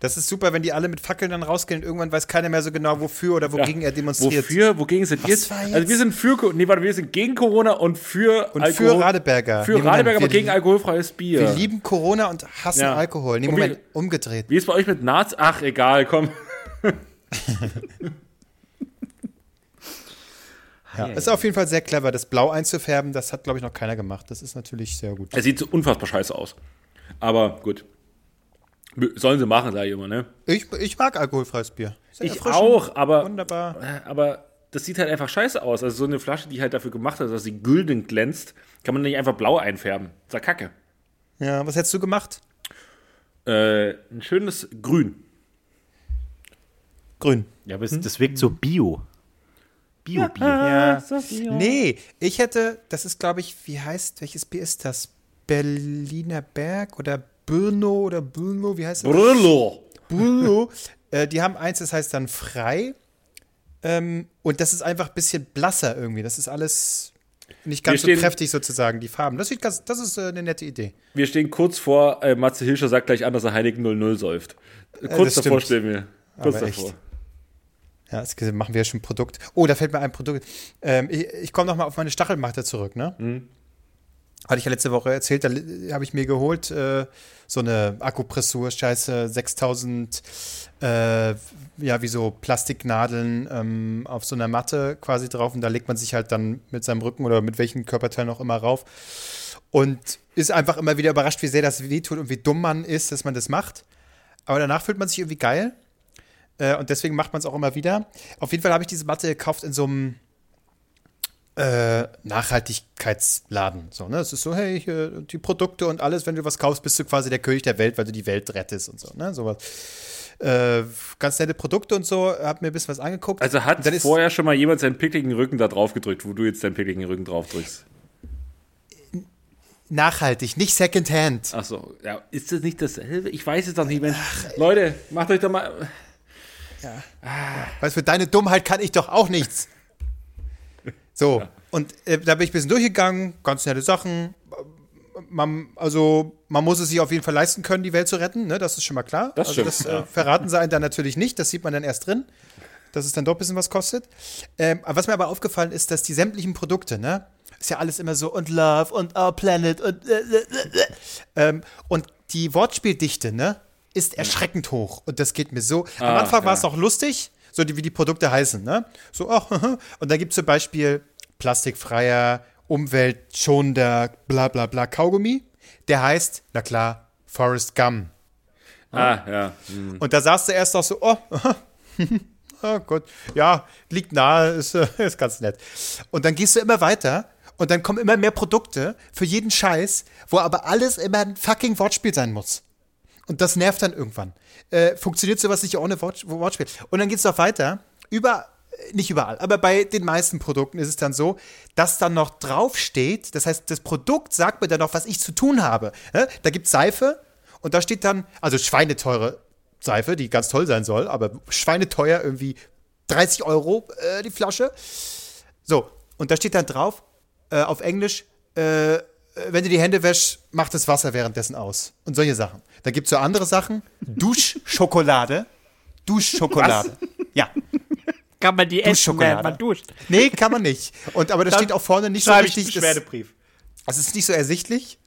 Das ist super, wenn die alle mit Fackeln dann rausgehen und irgendwann weiß keiner mehr so genau, wofür oder wogegen er demonstriert. Wofür? Wogegen sind wir jetzt? Also wir sind für, nee, warte, wir sind gegen Corona und für Und für Radeberger. Für Nee, Moment, Radeberger, aber gegen alkoholfreies Bier. Wir lieben Corona und hassen Ja. Alkohol. Nee, Und wie- Moment, umgedreht. Wie ist bei euch mit Naz? Ach, egal, komm. Ja. Ist auf jeden Fall sehr clever, das Blau einzufärben. Das hat, glaube ich, noch keiner gemacht. Das ist natürlich sehr gut. Er sieht so unfassbar scheiße aus. Aber gut. Sollen sie machen, sage ich immer, ne? Ich, ich mag alkoholfreies Bier. Sehr Ich auch, aber, Wunderbar. äh, aber das sieht halt einfach scheiße aus. Also so eine Flasche, die halt dafür gemacht ist, dass sie gülden glänzt, kann man nicht einfach blau einfärben. Das ist ja kacke. Ja, was hättest du gemacht? Äh, ein schönes Grün. Grün. Ja, aber es- das wirkt so bio. Bio-Bier. Ja. Nee, ich hätte, das ist, glaube ich, wie heißt, welches Bier ist das? Berliner Berg oder Brno oder Brno, wie heißt das? Brillo. Brno. äh, die haben eins, das heißt dann frei. Ähm, und das ist einfach ein bisschen blasser irgendwie. Das ist alles nicht ganz Wir so stehen- kräftig sozusagen, die Farben. Das, ganz, das ist äh, eine nette Idee. Wir stehen kurz vor, äh, Matze Hilscher sagt gleich an, dass er Heineken 00 säuft. Kurz das davor stehen wir. Kurz Aber echt. davor. Ja, das machen wir ja schon Produkt. Oh, da fällt mir ein Produkt. Ähm, ich ich komme noch mal auf meine Stachelmatte zurück, ne? Mhm. Hatte ich ja letzte Woche erzählt, da habe ich mir geholt, äh, so eine Akupressur, scheiße, 6000, äh, ja, wie so Plastiknadeln ähm, auf so einer Matte quasi drauf und da legt man sich halt dann mit seinem Rücken oder mit welchen Körperteilen auch immer rauf und ist einfach immer wieder überrascht, wie sehr das wehtut und wie dumm man ist, dass man das macht. Aber danach fühlt man sich irgendwie geil. Äh, und deswegen macht man es auch immer wieder. Auf jeden Fall habe ich diese Matte gekauft in so einem äh, Nachhaltigkeitsladen. So, ne? Es ist so, hey, hier, die Produkte und alles, wenn du was kaufst, bist du quasi der König der Welt, weil du die Welt rettest und so, ne? Sowas. Äh, ganz nette Produkte und so, hab mir ein bisschen was angeguckt. Also hat vorher schon mal jemand seinen pickligen Rücken da drauf gedrückt, wo du jetzt deinen pickligen Rücken drauf drückst. nachhaltig, nicht Secondhand. Ach so, ja, ist das nicht dasselbe? Ich weiß es doch nicht, Mensch. Leute, macht euch doch mal. Weißt du, für deine Dummheit kann ich doch auch nichts. So, und äh, da bin ich ein bisschen durchgegangen, ganz nette Sachen. Man, also, man muss es sich auf jeden Fall leisten können, die Welt zu retten, ne? Das ist schon mal klar. Das also, stimmt, das äh, ja. verraten sie einen dann natürlich nicht, das sieht man dann erst drin, dass es dann doch ein bisschen was kostet. Ähm, was mir aber aufgefallen ist, dass die sämtlichen Produkte, ne? Ist ja alles immer so und Love und Our Planet und äh, äh, äh, äh. ähm, und die Wortspieldichte, ne? Ist erschreckend hoch. Und das geht mir so. Am Ah, Anfang war ja. es noch lustig, so die, wie die Produkte heißen, ne? So, ach, und da gibt es zum Beispiel plastikfreier, umweltschonender, bla bla bla Kaugummi. Der heißt, na klar, Forrest Gum. Ah, ja. Und da sagst du erst noch so, oh, oh Gott, ja, liegt nahe, ist, ist ganz nett. Und dann gehst du immer weiter und dann kommen immer mehr Produkte für jeden Scheiß, wo aber alles immer ein fucking Wortspiel sein muss. Und das nervt dann irgendwann. Äh, funktioniert sowas nicht ohne Wort, Wortspiel. Und dann geht es noch weiter. Über, nicht überall, aber bei den meisten Produkten ist es dann so, dass dann noch draufsteht, das heißt, das Produkt sagt mir dann noch, was ich zu tun habe. Ne? Da gibt es Seife und da steht dann, also schweineteure Seife, die ganz toll sein soll, aber schweineteuer, irgendwie 30 Euro äh, die Flasche. So, und da steht dann drauf, äh, auf Englisch, äh, wenn du die Hände wäschst, macht das Wasser währenddessen aus. Und solche Sachen. Da gibt es so andere Sachen. Duschschokolade. Duschschokolade. Ja. Kann man die essen, während man duscht? Nee, kann man nicht. Und, aber da Dann steht auch vorne nicht so Schreibe ich richtig. einen Beschwerdebrief. Das, es ist nicht so ersichtlich.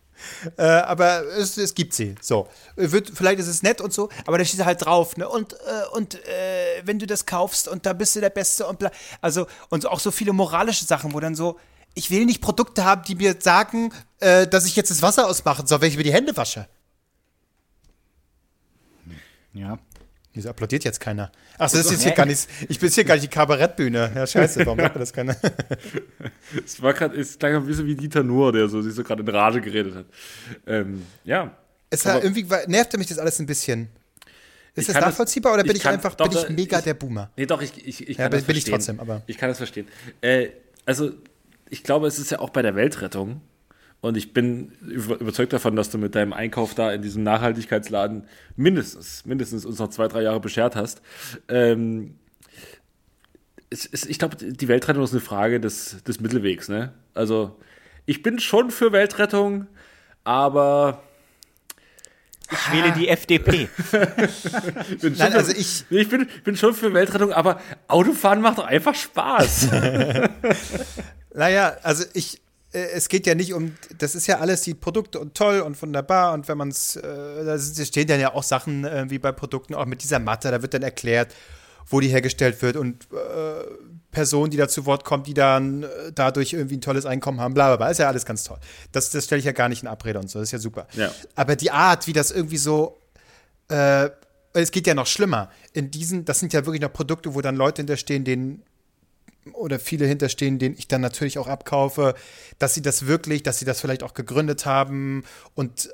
Äh, aber es, es gibt sie. So. Wird, vielleicht ist es nett und so, aber da steht halt drauf, ne? Und, äh, und äh, wenn du das kaufst und da bist du der Beste und bla. Also, und auch so viele moralische Sachen, wo dann so, ich will nicht Produkte haben, die mir sagen, äh, dass ich jetzt das Wasser ausmachen soll, wenn ich mir die Hände wasche. Ja. Wieso applaudiert jetzt keiner? Ach, das ist jetzt hier gar nicht, ich bin hier gar nicht die Kabarettbühne. Ja, scheiße, warum macht das keiner? Es war gerade, es klang ein bisschen wie Dieter Nuhr, der so sich so gerade in Rage geredet hat. Ähm, ja. Es hat, irgendwie war- nervte mich das alles ein bisschen. Ich Ist das nachvollziehbar oder bin ich ich, einfach doch, bin ich da- mega ich- der Boomer? Nee, doch, ich, ich, ich Ja, kann bin- das bin ich verstehen. trotzdem, aber- Ich kann das verstehen. Äh, also, ich glaube, es ist ja auch bei der Weltrettung. Und ich bin über- überzeugt davon, dass du mit deinem Einkauf da in diesem Nachhaltigkeitsladen mindestens, mindestens uns noch zwei, drei Jahre beschert hast. Ähm, es, es, ich glaube, die Weltrettung ist eine Frage des, des Mittelwegs. Ne? Also, ich bin schon für Weltrettung, aber Ich wähle die FDP. bin Nein, schon also für, ich- ich bin, bin schon für Weltrettung, aber Autofahren macht doch einfach Spaß. Naja, also ich, äh, es geht ja nicht um, das ist ja alles die Produkte und toll und wunderbar und wenn man es, äh, da stehen dann ja auch Sachen äh, wie bei Produkten auch mit dieser Matte, da wird dann erklärt, wo die hergestellt wird und äh, Personen, die da zu Wort kommen, die dann äh, dadurch irgendwie ein tolles Einkommen haben, bla bla bla, ist ja alles ganz toll. Das, das stelle ich ja gar nicht in Abrede und so, das ist ja super. Ja. Aber die Art, wie das irgendwie so äh, es geht ja noch schlimmer. In diesen, das sind ja wirklich noch Produkte, wo dann Leute hinterstehen, denen oder viele hinterstehen, denen ich dann natürlich auch abkaufe, dass sie das wirklich, dass sie das vielleicht auch gegründet haben und äh,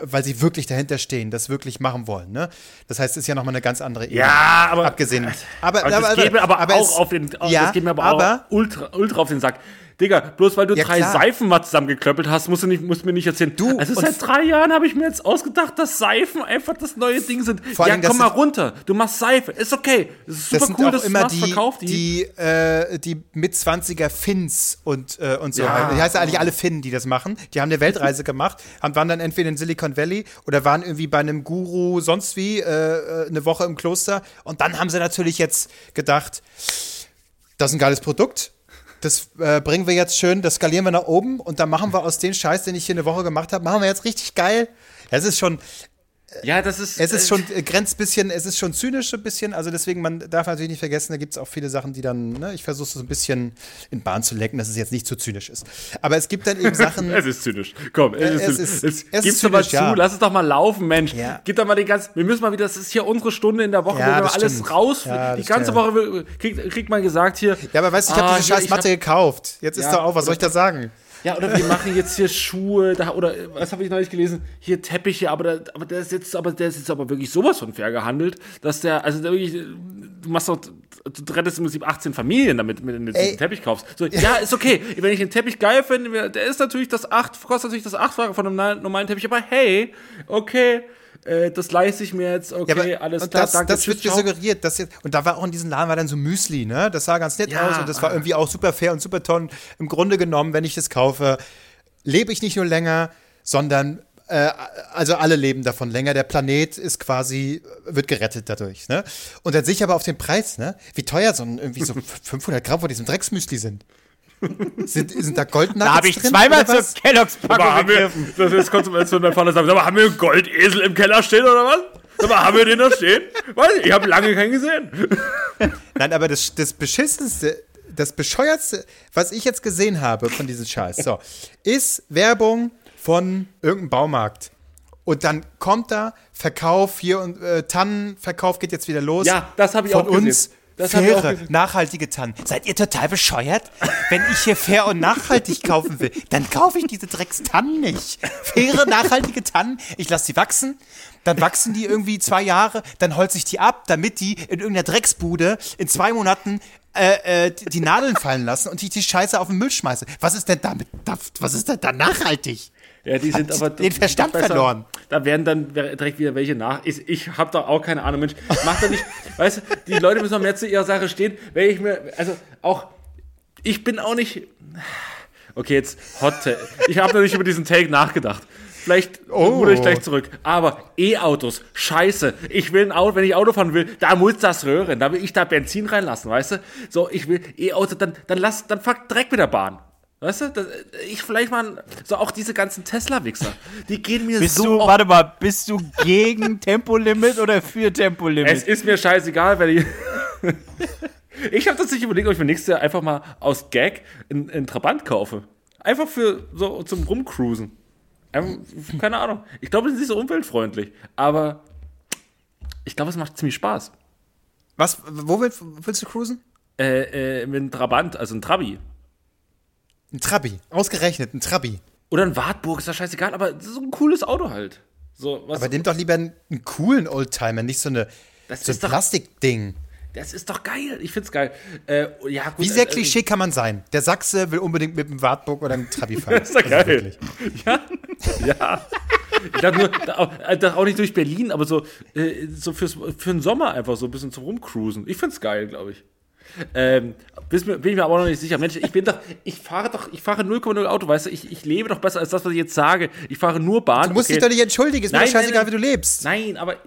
weil sie wirklich dahinter stehen, das wirklich machen wollen. Ne? Das heißt, es ist ja nochmal eine ganz andere Ebene. Ja, aber- abgesehen. Aber, Aber das geht mir aber, aber auch es- auf den, ja, das geht mir aber, aber auch ultra, ultra auf den Sack. Digga, bloß weil du Ja, drei klar. Seifen mal zusammengeklöppelt hast, musst du nicht, musst mir nicht erzählen. Du, also seit drei Jahren habe ich mir jetzt ausgedacht, dass Seifen einfach das neue Ding sind. Vor ja, allem, komm mal runter. Du machst Seife. Ist okay. Es ist super das sind cool, dass du immer machst, die, verkauf die. die, äh, die mit 20er Finns und, äh, und so. Ja. Die heißen eigentlich alle Finnen, die das machen. Die haben eine Weltreise gemacht, haben, waren dann entweder in Silicon Valley oder waren irgendwie bei einem Guru sonst wie äh, äh, eine Woche im Kloster. Und dann haben sie natürlich jetzt gedacht, das ist ein geiles Produkt. Das äh, bringen wir jetzt schön, das skalieren wir nach oben und dann machen wir aus den Scheiß, den ich hier eine Woche gemacht habe, machen wir jetzt richtig geil. Es ist schon, ja, das ist. es ist äh, schon äh, grenzt bisschen, es ist schon zynisch ein bisschen, also deswegen, man darf natürlich nicht vergessen, da gibt es auch viele Sachen, die dann, ne, ich versuche so ein bisschen in Bahn zu lecken, dass es jetzt nicht zu zynisch ist. Aber es gibt dann eben Sachen, Es ist zynisch. Komm, es ist es zynisch. ist- Jetzt es gib's ist doch mal zynisch, zu, ja. lass es doch mal laufen, Mensch. Ja. Gib doch mal den ganzen, wir müssen mal wieder, das ist hier unsere Stunde in der Woche, Ja, wo wir alles stimmt. raus, Ja, die ganze stimmt. Woche will- kriegt, kriegt man gesagt hier. ja, aber weißt du, ich habe ah, diese scheiß Matte gekauft. Jetzt ist doch auch, was soll ich da sagen? Ja, oder wir machen jetzt hier Schuhe, da, oder äh, was habe ich neulich gelesen? Hier Teppiche, aber, da, aber der ist jetzt aber der ist jetzt aber wirklich sowas von fair gehandelt, dass der, also der wirklich, äh, du machst doch, du rettest im Prinzip 18 Familien damit, wenn du einen Teppich kaufst. So, ja, ist okay. Wenn ich den Teppich geil finde, der ist natürlich das 8, kostet natürlich das 8 von einem normalen Teppich, aber hey, okay, äh, das leiste ich mir jetzt, okay, aber, alles klar, das, danke, das wird tschüss, mir ciao. suggeriert, dass jetzt, und da war auch in diesem Laden war dann so Müsli, ne? Das sah ganz nett Ja, aus und das war irgendwie auch super fair und super toll. Im Grunde genommen, wenn ich das kaufe, lebe ich nicht nur länger, sondern äh, also alle leben davon länger. Der Planet ist quasi, wird gerettet dadurch, ne? Und dann sehe ich aber auf den Preis, ne? Wie teuer so ein, irgendwie so 500 Gramm von diesem Drecksmüsli sind. Sind, sind da Goldnuggets Da habe ich drin, zweimal zur haben wir, gegriffen. das jetzt von deinem Vater sagen, aber haben wir einen Goldesel im Keller stehen oder was? Aber haben wir den da stehen? Weiß ich, ich habe lange keinen gesehen. Nein, aber das, das beschissenste, das bescheuertste, was ich jetzt gesehen habe von diesem Scheiß, so, ist Werbung von irgendeinem Baumarkt. Und dann kommt da Verkauf hier und äh, Tannenverkauf geht jetzt wieder los. Ja, das habe ich Von auch gesehen. uns Das faire, nachhaltige Tannen. Seid ihr total bescheuert? Wenn ich hier fair und nachhaltig kaufen will, dann kaufe ich diese Dreckstannen nicht. Faire, nachhaltige Tannen, ich lasse die wachsen, dann wachsen die irgendwie zwei Jahre, dann holze ich die ab, damit die in irgendeiner Drecksbude in zwei Monaten äh, äh, die die Nadeln fallen lassen und ich die Scheiße auf den Müll schmeiße. Was ist denn damit, was ist denn da nachhaltig? Ja, die sind aber den Verstand verloren. Da werden dann direkt wieder welche nach. Ich, ich habe da auch keine Ahnung, Mensch. Mach doch nicht. weißt du, die Leute müssen am Netz zu ihrer Sache stehen. Wenn ich mir, also auch, ich bin auch nicht. Okay, jetzt Hot Take. Ich habe noch nicht über diesen Take nachgedacht. Vielleicht Oh. ruder ich gleich zurück. Aber E-Autos, scheiße. Ich will ein Auto, wenn ich Auto fahren will, da muss das röhren. Da will ich da Benzin reinlassen, weißt du? So, ich will E-Auto, dann, dann lass, dann fuck Dreck mit der Bahn. Weißt du, das, ich vielleicht mal, so auch diese ganzen Tesla-Wichser, die gehen mir Bist so du, warte mal, bist du gegen Tempolimit oder für Es Tempolimit? ist mir scheißegal, wenn ich. ich habe tatsächlich überlegt, ob ich mir nächstes Jahr einfach mal aus Gag einen, einen Trabant kaufe. Einfach für so zum Rumcruisen. Einfach, keine Ahnung. Ich glaube, das ist nicht so umweltfreundlich. Aber ich glaube, es macht ziemlich Spaß. Was, wo willst, willst du cruisen? Äh, äh, mit einem Trabant, also ein Trabi. Ein Trabi, ausgerechnet, ein Trabi. Oder ein Wartburg, ist ja scheißegal, aber so ein cooles Auto halt. So, Aber nimm doch lieber einen, einen coolen Oldtimer, nicht so, eine, Das so ein Plastikding. das ist doch geil. Ich find's geil. Äh, ja, gut, Wie sehr äh, Klischee kann man sein? Der Sachse will unbedingt mit einem Wartburg oder einem Trabi fahren. Das ist doch Also geil. wirklich. Ja, ja. Ich dachte nur, äh, da auch nicht durch Berlin, aber so, äh, so fürs, für den Sommer einfach so ein bisschen zum Rumcruisen. Ich find's geil, glaube ich. Ähm, bin ich mir aber noch nicht sicher. Mensch, ich bin doch, ich fahre doch, ich fahre 0,0 Auto, weißt du, ich, ich lebe doch besser als das, was ich jetzt sage. Ich fahre nur Bahn. Du musst dich doch nicht entschuldigen, ist mir doch scheißegal, nein, wie du lebst. Nein, aber äh,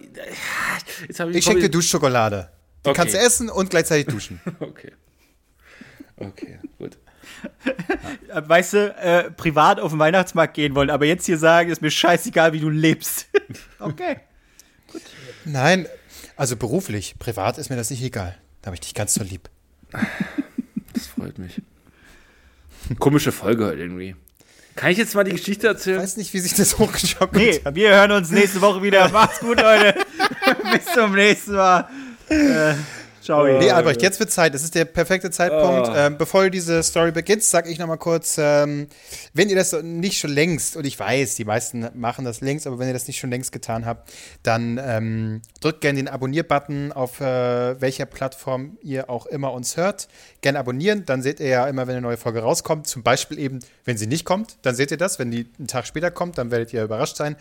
jetzt habe ich, Ich schenke dir Duschschokolade. Die Okay. kannst du essen und gleichzeitig duschen. Okay. Okay, gut. Weißt du, äh, privat auf den Weihnachtsmarkt gehen wollen, aber jetzt hier sagen, ist mir scheißegal, wie du lebst. okay. Nein, also beruflich, privat ist mir das nicht egal. Habe ich dich ganz so lieb. Das freut mich. Komische Folge heute irgendwie. Kann ich jetzt mal die Geschichte Ich erzählen? weiß nicht, wie sich das hochgeschaukelt Nee, hat. wir hören uns nächste Woche wieder. Macht's gut, Leute. Bis zum nächsten Mal. Äh, ciao. Nee, Albrecht, jetzt wird Zeit. Es ist der perfekte Zeitpunkt. Oh. Ähm, bevor diese Story beginnt, sage ich noch mal kurz, ähm, wenn ihr das nicht schon längst, und ich weiß, die meisten machen das längst, aber wenn ihr das nicht schon längst getan habt, dann ähm, drückt gerne den Abonnier-Button auf äh, welcher Plattform ihr auch immer uns hört. Gerne abonnieren, dann seht ihr ja immer, wenn eine neue Folge rauskommt. Zum Beispiel eben, wenn sie nicht kommt, dann seht ihr das. Wenn die einen Tag später kommt, dann werdet ihr überrascht sein,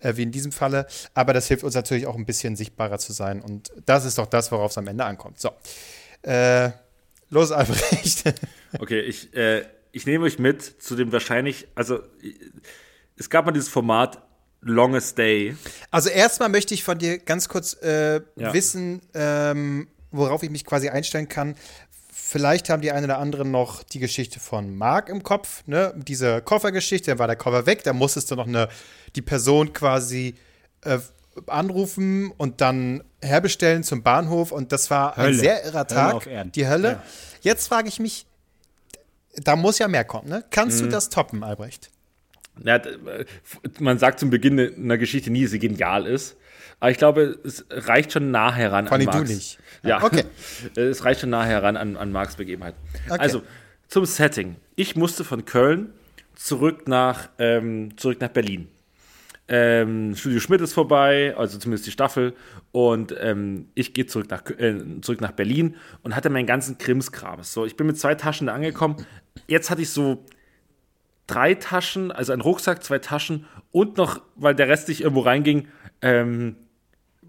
äh, wie in diesem Falle. Aber das hilft uns natürlich auch ein bisschen sichtbarer zu sein. Und das ist doch das, worauf es am Ende ankommt. So. Äh, los, Albrecht. Okay, ich, äh, ich nehme euch mit zu dem wahrscheinlich, also es gab mal dieses Format Longest Day. Also erstmal möchte ich von dir ganz kurz äh, Ja. wissen, ähm, worauf ich mich quasi einstellen kann. Vielleicht haben die einen oder anderen noch die Geschichte von Mark im Kopf, ne? Diese Koffergeschichte, da war der Koffer weg, da musstest du noch eine, die Person quasi äh, anrufen und dann herbestellen zum Bahnhof und das war ein Hölle. sehr irrer Tag. Die Hölle. Jetzt frage ich mich, da muss ja mehr kommen, ne? Kannst Mhm. du das toppen, Albrecht? Ja, äh, man sagt zum Beginn einer Geschichte nie, dass sie genial ist. Aber ich glaube, es reicht schon nah heran Vor an allem du Marx. nicht. Ja, Okay. es reicht schon nah heran an, an Marx Begebenheit. Okay. Also, zum Setting. Ich musste von Köln zurück nach, ähm, zurück nach Berlin. Ähm, Studio Schmidt ist vorbei, also zumindest die Staffel. Und ähm, ich gehe zurück nach, äh, zurück nach Berlin und hatte meinen ganzen Krimskrams. So, ich bin mit zwei Taschen da angekommen. Jetzt hatte ich so drei Taschen, also ein Rucksack, zwei Taschen und noch, weil der Rest nicht irgendwo reinging, ähm,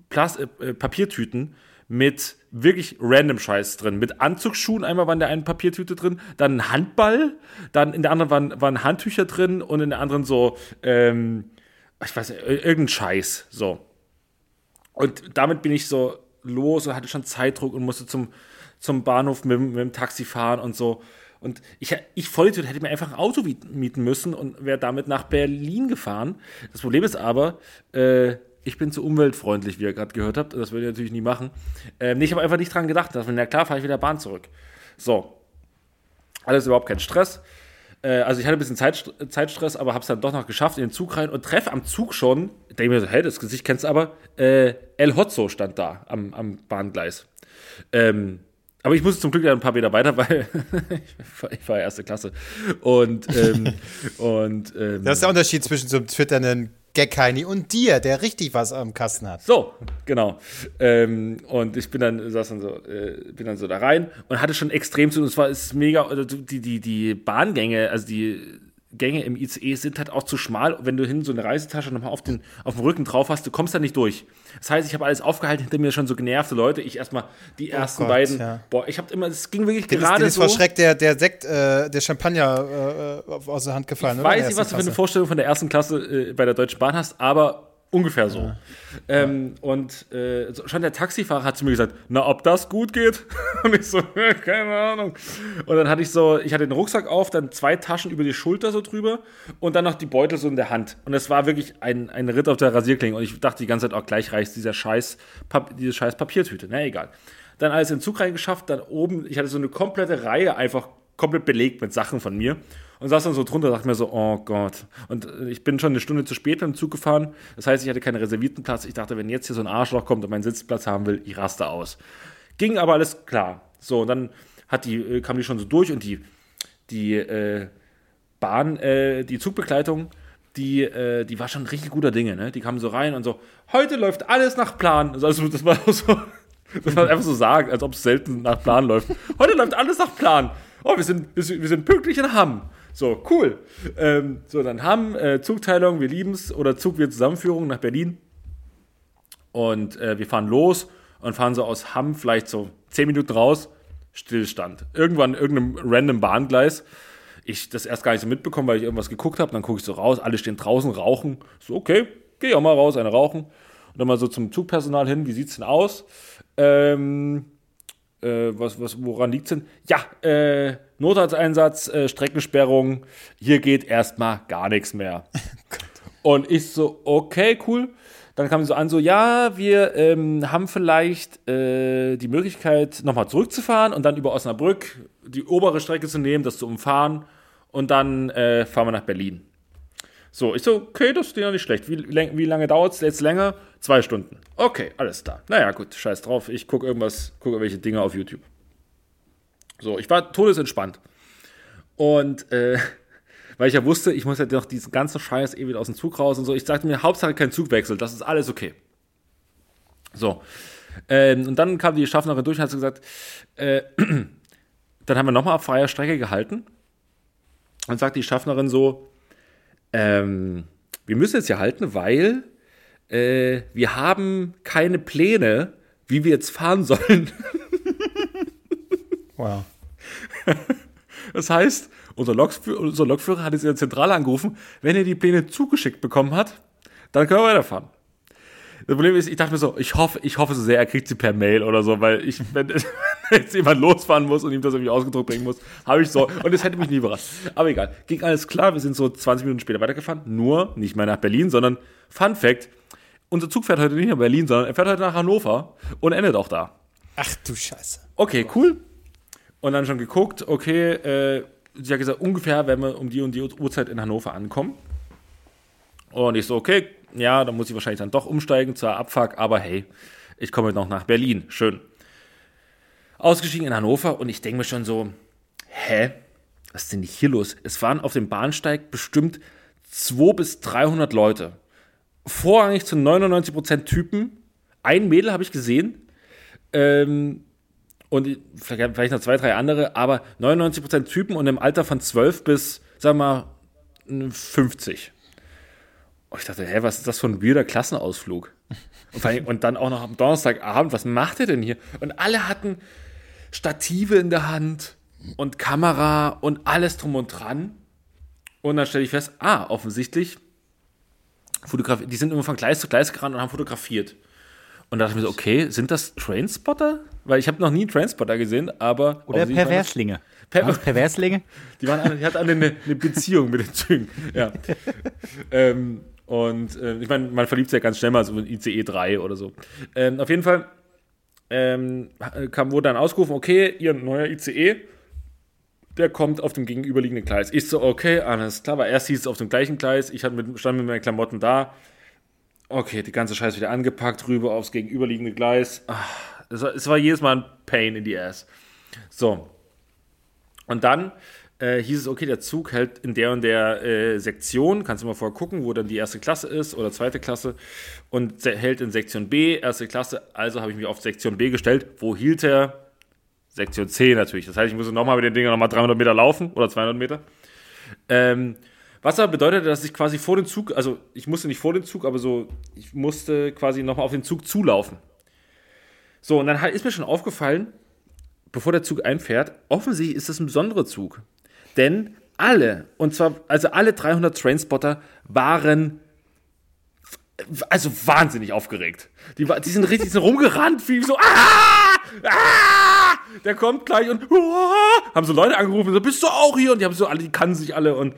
Plas äh, äh, Papiertüten mit wirklich random Scheiß drin. Mit Anzugsschuhen, einmal war in der einen Papiertüte drin, dann ein Handball, dann in der anderen waren, waren Handtücher drin und in der anderen so, ähm, ich weiß nicht, ir- irgendein Scheiß, so. Und damit bin ich so los und hatte schon Zeitdruck und musste zum, zum Bahnhof mit, mit dem Taxi fahren und so. Und ich, ich Vollidiot hätte mir einfach ein Auto miet- mieten müssen und wäre damit nach Berlin gefahren. Das Problem ist aber, äh, ich bin zu umweltfreundlich, wie ihr gerade gehört habt. Das würde ich natürlich nie machen. Ähm, nee, ich habe einfach nicht dran gedacht. dass, Na klar, fahre ich wieder Bahn zurück. So. Alles überhaupt kein Stress. Äh, also ich hatte ein bisschen Zeit, Zeitstress, aber habe es dann doch noch geschafft in den Zug rein und treffe am Zug schon, denke mir so, hey, das Gesicht kennst du aber, äh, El Hotzo stand da am, am Bahngleis. Ähm, aber ich musste zum Glück ja ein paar Meter weiter, weil ich, war, ich war erste Klasse. Und, ähm, und ähm, Das ist der Unterschied zwischen so einem twitternden Gagheini und dir, der richtig was am Kasten hat. So, genau. Ähm, und ich bin dann, saß dann so, äh, bin dann so da rein und hatte schon extrem zu, es war ist mega, also die, die, die Bahngänge, also die Gänge im ICE sind halt auch zu schmal. Wenn du hin so eine Reisetasche nochmal auf den, auf dem Rücken drauf hast, du kommst da nicht durch. Das heißt, ich habe alles aufgehalten, hinter mir schon so genervte Leute. Ich erstmal die ersten Gott, beiden. ja. Boah, ich habe immer, es ging wirklich ist, gerade ist so. vor Schreck der, der Sekt, äh, der Champagner äh, aus der Hand gefallen. Ich? In weiß nicht, was du für eine Klasse. Vorstellung von der ersten Klasse äh, bei der Deutschen Bahn hast, aber ungefähr so. Ähm, und äh, schon der Taxifahrer hat zu mir gesagt, na, ob das gut geht? Und ich so, "Äh, keine Ahnung. Und dann hatte ich so, ich hatte den Rucksack auf, dann zwei Taschen über die Schulter so drüber und dann noch die Beutel so in der Hand. Und es war wirklich ein, ein Ritt auf der Rasierklinge. Und ich dachte die ganze Zeit, auch gleich reicht dieser scheiß, Pap diese scheiß Papiertüte. Na, egal. Dann alles in den Zug reingeschafft, dann oben, ich hatte so eine komplette Reihe einfach komplett belegt mit Sachen von mir und saß dann so drunter und dachte mir so, oh Gott. Und äh, ich bin schon eine Stunde zu spät mit Zug gefahren. Das heißt, ich hatte keinen reservierten Platz. Ich dachte, wenn jetzt hier so ein Arschloch kommt und meinen Sitzplatz haben will, ich raste aus. Ging aber alles klar. So, und dann hat die, äh, kam die schon so durch und die, die äh, Bahn, äh, die Zugbegleitung, die, äh, die war schon richtig guter Dinge, ne? Die kamen so rein und so, heute läuft alles nach Plan. Also das war so, das war einfach so sagen, als ob es selten nach Plan läuft. Heute läuft alles nach Plan. Oh, wir sind, wir sind pünktlich in Hamm. So, cool. Ähm, so, dann Hamm, äh, Zugteilung, wir lieben's, oder Zug, wir Zusammenführung nach Berlin. Und äh, wir fahren los und fahren so aus Hamm vielleicht so zehn Minuten raus, Stillstand. Irgendwann irgendeinem random Bahngleis. Ich das erst gar nicht so mitbekommen, weil ich irgendwas geguckt habe. Dann gucke ich so raus, alle stehen draußen, rauchen. So, okay, geh auch mal raus, eine rauchen. Und dann mal so zum Zugpersonal hin, wie sieht's denn aus? Ähm, äh, was, was, woran liegt's denn? Ja, äh, Notarzteinsatz, äh, Streckensperrung, hier geht erstmal gar nichts mehr. Und ich so, okay, cool. Dann kam sie so an, so, ja, wir ähm, haben vielleicht äh, die Möglichkeit, nochmal zurückzufahren und dann über Osnabrück die obere Strecke zu nehmen, das zu umfahren und dann äh, fahren wir nach Berlin. So, ich so, okay, das ist ja nicht schlecht. Wie, wie lange dauert es jetzt länger? Zwei Stunden. Okay, alles klar. Naja, gut, scheiß drauf. Ich gucke irgendwas, gucke irgendwelche Dinge auf YouTube. So, ich war todesentspannt. Und äh, weil ich ja wusste, ich muss ja noch diesen ganzen Scheiß eh wieder aus dem Zug raus und so. Ich sagte mir, Hauptsache kein Zugwechsel, das ist alles okay. So. Ähm, und dann kam die Schaffnerin durch und hat gesagt, äh, dann haben wir nochmal auf freier Strecke gehalten. Und sagt die Schaffnerin so, ähm, wir müssen jetzt hier halten, weil äh, wir haben keine Pläne, wie wir jetzt fahren sollen. Wow. Das heißt, unser, Lokführer, unser Lokführer hat jetzt in der Zentrale angerufen, wenn er die Pläne zugeschickt bekommen hat, dann können wir weiterfahren. Das Problem ist, ich dachte mir so, ich hoffe, ich hoffe so sehr, er kriegt sie per Mail oder so, weil ich, wenn jetzt jemand losfahren muss und ihm das irgendwie ausgedruckt bringen muss, habe ich so, und das hätte mich nie überrascht. Aber egal, ging alles klar, wir sind so 20 Minuten später weitergefahren, nur nicht mehr nach Berlin, sondern Fun Fact, unser Zug fährt heute nicht nach Berlin, sondern er fährt heute nach Hannover und endet auch da. Ach du Scheiße. Okay, cool. Und dann schon geguckt, okay, äh, sie hat gesagt, ungefähr werden wir um die und die Uhrzeit in Hannover ankommen. Und ich so, okay, ja, dann muss ich wahrscheinlich dann doch umsteigen zur Abfahrt, aber hey, ich komme noch nach Berlin. Schön. Ausgestiegen in Hannover und ich denke mir schon so, hä? Was ist denn hier los? Es waren auf dem Bahnsteig bestimmt 200 bis 300 Leute. Vorrangig zu 99% Typen. Ein Mädel habe ich gesehen. Ähm, und vielleicht, noch zwei, drei andere, aber 99% Typen und im Alter von 12 bis, wir mal, 50. Und ich dachte, hä, was ist das für ein weirder Klassenausflug? Und, allem, und dann auch noch am Donnerstagabend, was macht ihr denn hier? Und alle hatten Stative in der Hand und Kamera und alles drum und dran. Und dann stelle ich fest, ah, offensichtlich, die sind immer von Gleis zu Gleis gerannt und haben fotografiert. Und da dachte ich mir so, okay, sind das Trainspotter? Weil ich habe noch nie einen Trainspotter gesehen, aber. Oder Perverslinge. Per- Waren's Perverslinge? Die, waren alle, die hatten alle eine, eine Beziehung mit den Zügen. Ja. ähm, und äh, ich meine, man verliebt sich ja ganz schnell mal so in ICE 3 oder so. Ähm, auf jeden Fall ähm, kam, wurde dann ausgerufen, okay, ihr neuer ICE der kommt auf dem gegenüberliegenden Gleis. Ich so, okay, alles klar, weil erst hieß es auf dem gleichen Gleis, ich mit, stand mit meinen Klamotten da. Okay, die ganze Scheiße wieder angepackt, rüber aufs gegenüberliegende Gleis. Ah, es, war, es war jedes Mal ein Pain in the ass. So. Und dann äh, hieß es, okay, der Zug hält in der und der äh, Sektion, kannst du mal vorher gucken, wo dann die erste Klasse ist oder zweite Klasse und hält in Sektion B, erste Klasse, also habe ich mich auf Sektion B gestellt. Wo hielt er? Sektion C natürlich. Das heißt, ich musste nochmal mit den Dingen nochmal 300 Meter laufen oder 200 Meter. Ähm, was aber bedeutete, dass ich quasi vor dem Zug, also ich musste nicht vor dem Zug, aber so, ich musste quasi nochmal auf den Zug zulaufen. So, und dann ist mir schon aufgefallen, bevor der Zug einfährt, offensichtlich ist das ein besonderer Zug. Denn alle, und zwar, also alle 300 Trainspotter waren also wahnsinnig aufgeregt. Die, die sind richtig sind rumgerannt, wie so, ah, ah, der kommt gleich und ah, haben so Leute angerufen, so, bist du auch hier? Und die haben so alle, die kannten sich alle und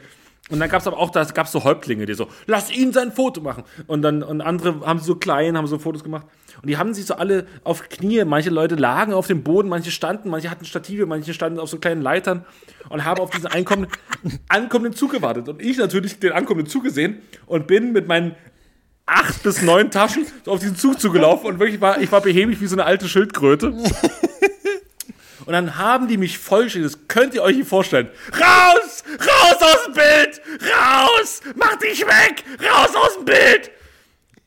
und dann gab es aber auch, da gab so Häuptlinge, die so, lass ihn sein Foto machen. Und dann, und andere haben so klein, haben so Fotos gemacht. Und die haben sich so alle auf Knie, manche Leute lagen auf dem Boden, manche standen, manche hatten Stative, manche standen auf so kleinen Leitern und haben auf diesen ankommenden, ankommenden Zug gewartet. Und ich natürlich den ankommenden Zug gesehen und bin mit meinen acht bis neun Taschen auf diesen Zug zugelaufen und wirklich war, ich war behäbig wie so eine alte Schildkröte. Und dann haben die mich vollgeschickt, das könnt ihr euch nicht vorstellen. Raus! Raus aus dem Bild! Raus! Mach dich weg! Raus aus dem Bild!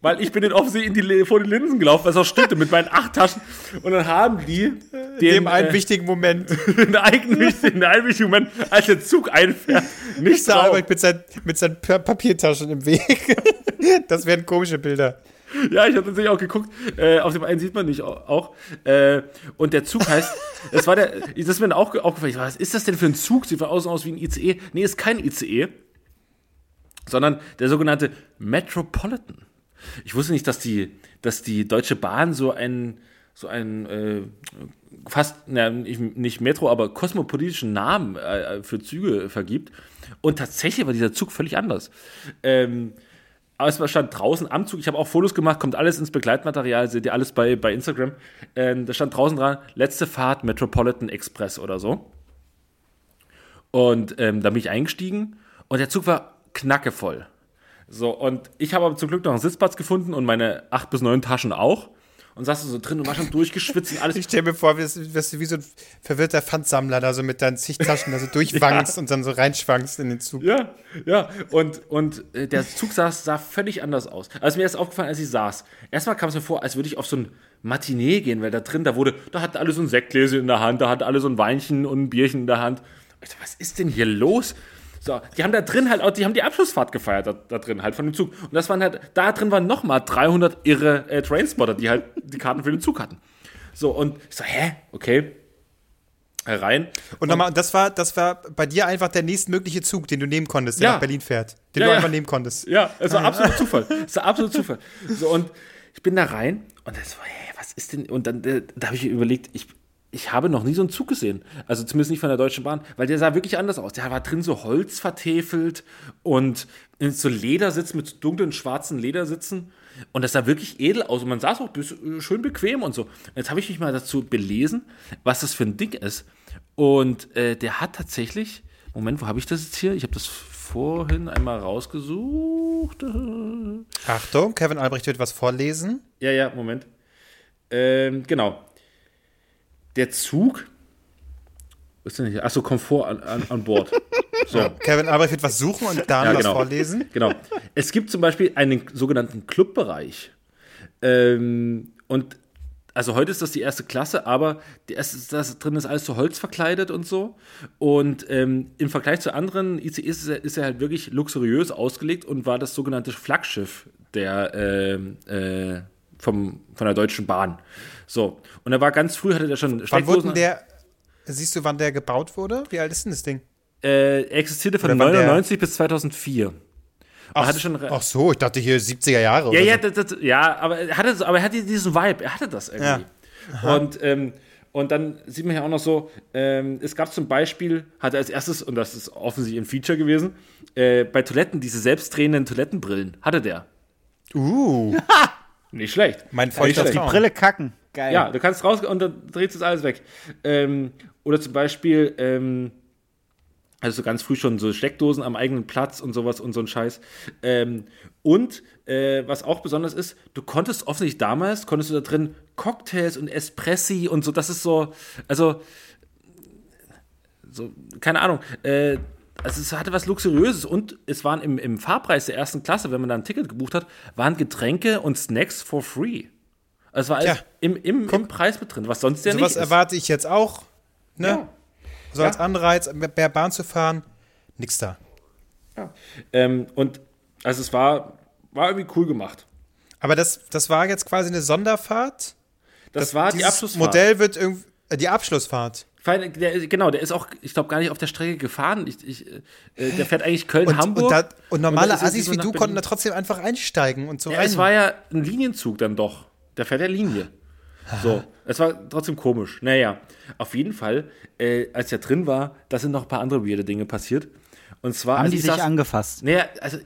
Weil ich bin den offensichtlich vor die Linsen gelaufen, was auch stimmte, mit meinen acht Taschen. Und dann haben die den, dem einen äh, wichtigen Moment. in einen wichtigen, einen wichtigen Moment, als der Zug einfährt, nicht. Albrecht mit, sein, mit seinen Papiertaschen im Weg. das wären komische Bilder. Ja, ich habe tatsächlich auch geguckt. Äh, auf dem einen sieht man nicht auch. Äh, und der Zug heißt, das war der, das ist mir auch aufgefallen. Was ist das denn für ein Zug? Sieht von außen aus wie ein ICE. Nee, ist kein ICE, sondern der sogenannte Metropolitan. Ich wusste nicht, dass die, dass die Deutsche Bahn so ein, so ein äh, fast, na, nicht Metro, aber kosmopolitischen Namen äh, für Züge vergibt. Und tatsächlich war dieser Zug völlig anders. Ähm, aber es stand draußen am Zug, ich habe auch Fotos gemacht, kommt alles ins Begleitmaterial, seht ihr alles bei, bei Instagram. Ähm, da stand draußen dran, letzte Fahrt Metropolitan Express oder so. Und ähm, da bin ich eingestiegen und der Zug war knackevoll. So, und ich habe aber zum Glück noch einen Sitzplatz gefunden und meine acht bis neun Taschen auch und saß du so drin und war schon durchgeschwitzt und alles. Ich stell mir vor, wirst, du wie so ein verwirrter Pfandsammler da so mit deinen Zigtaschen da so durchwankst ja. und dann so reinschwankst in den Zug. Ja, ja. Und, und äh, der Zug saß, sah völlig anders aus. Also mir ist aufgefallen, als ich saß. Erstmal kam es mir vor, als würde ich auf so ein Matinee gehen, weil da drin, da wurde, da hatten alle so ein Sektgläser in der Hand, da hatten alle so ein Weinchen und ein Bierchen in der Hand. Ich dachte, was ist denn hier los? So, die haben da drin halt auch, die haben die Abschlussfahrt gefeiert da, da drin halt von dem Zug. Und das waren halt, da drin waren nochmal 300 irre äh, Trainspotter, die halt die Karten für den Zug hatten. So, und ich so, hä? Okay. Herein. Und nochmal, das war, das war bei dir einfach der nächstmögliche Zug, den du nehmen konntest, der ja. nach Berlin fährt. Den ja, du ja. einfach nehmen konntest. Ja, es war ah, absolut Zufall. Es war absolut Zufall. So, und ich bin da rein und das war, hä, was ist denn? Und dann, äh, da habe ich überlegt, ich, ich habe noch nie so einen Zug gesehen. Also zumindest nicht von der Deutschen Bahn, weil der sah wirklich anders aus. Der war drin so Holz vertäfelt und in so Ledersitzen mit dunklen schwarzen Ledersitzen. Und das sah wirklich edel aus. Und man saß auch schön bequem und so. Jetzt habe ich mich mal dazu belesen, was das für ein Ding ist. Und äh, der hat tatsächlich, Moment, wo habe ich das jetzt hier? Ich habe das vorhin einmal rausgesucht. Achtung, Kevin Albrecht wird was vorlesen. Ja, ja, Moment. Ähm, genau der Zug. Was ist denn hier? Achso, Komfort an, an, an Bord. So. Ja, Kevin Albrecht wird was suchen und dann ja, genau. was vorlesen. Genau. Es gibt zum Beispiel einen sogenannten Clubbereich. Ähm, und also heute ist das die erste Klasse, aber die erste, das drin ist alles so Holz verkleidet und so. Und ähm, im Vergleich zu anderen ICEs ist er, ist er, halt wirklich luxuriös ausgelegt und war das sogenannte Flaggschiff der äh, äh, vom, von der Deutschen Bahn. So. Und er war ganz früh, hatte der schon Wann wurde der, siehst du, wann der gebaut wurde? Wie alt ist denn das Ding? Äh, existierte von 99 bis 2004. Ach, schon, ach, so, ich dachte hier 70er Jahre. Ja, ja, so. das, das, ja, aber er hatte, aber er hatte diesen Vibe, er hatte das irgendwie. Ja. Und, ähm, und dann sieht man ja auch noch so, ähm, es gab zum Beispiel, hatte als erstes, und das ist offensichtlich ein Feature gewesen, äh, bei Toiletten diese selbstdrehenden Toilettenbrillen. Hatte der. Uh. Nicht schlecht. Mein Freund auf die Brille kacken. Geil. Ja, du kannst raus und dann dreht es alles weg. Ähm, oder zum Beispiel, ähm, Also ganz früh schon so Steckdosen am eigenen Platz und sowas und so ein Scheiß. Ähm, und äh, was auch besonders ist, du konntest offensichtlich damals, konntest du da drin Cocktails und Espressi und so, das ist so, also, so, keine Ahnung, äh, also es hatte was Luxuriöses und es waren im, im Fahrpreis der ersten Klasse, wenn man da ein Ticket gebucht hat, waren Getränke und Snacks for free. Also es war alles Tja, im, im, im Preis mit drin, was sonst ja Sowas nicht ist. erwarte ich jetzt auch. Ne? Ja. So als Anreiz, mehr Bahn zu fahren. Nix da. Ähm, und also es war, war irgendwie cool gemacht. Aber das, das war jetzt quasi eine Sonderfahrt. Das, war die Abschlussfahrt. Modell wird irgendwie. Äh, die Abschlussfahrt. Der, genau, der ist auch, ich glaube, gar nicht auf der Strecke gefahren. Ich, ich, äh, der fährt eigentlich Und, Köln-Hamburg. und, da, und normale er Assis so wie du Berlin. konnten da trotzdem einfach einsteigen und so Ja, rein. es war ja ein Linienzug dann doch. Der fährt ja Linie. So, es war trotzdem komisch. Naja, auf jeden Fall, äh, als er drin war, da sind noch ein paar andere weirde Dinge passiert. Und zwar, Haben als die ich sich saß- angefasst? Naja, also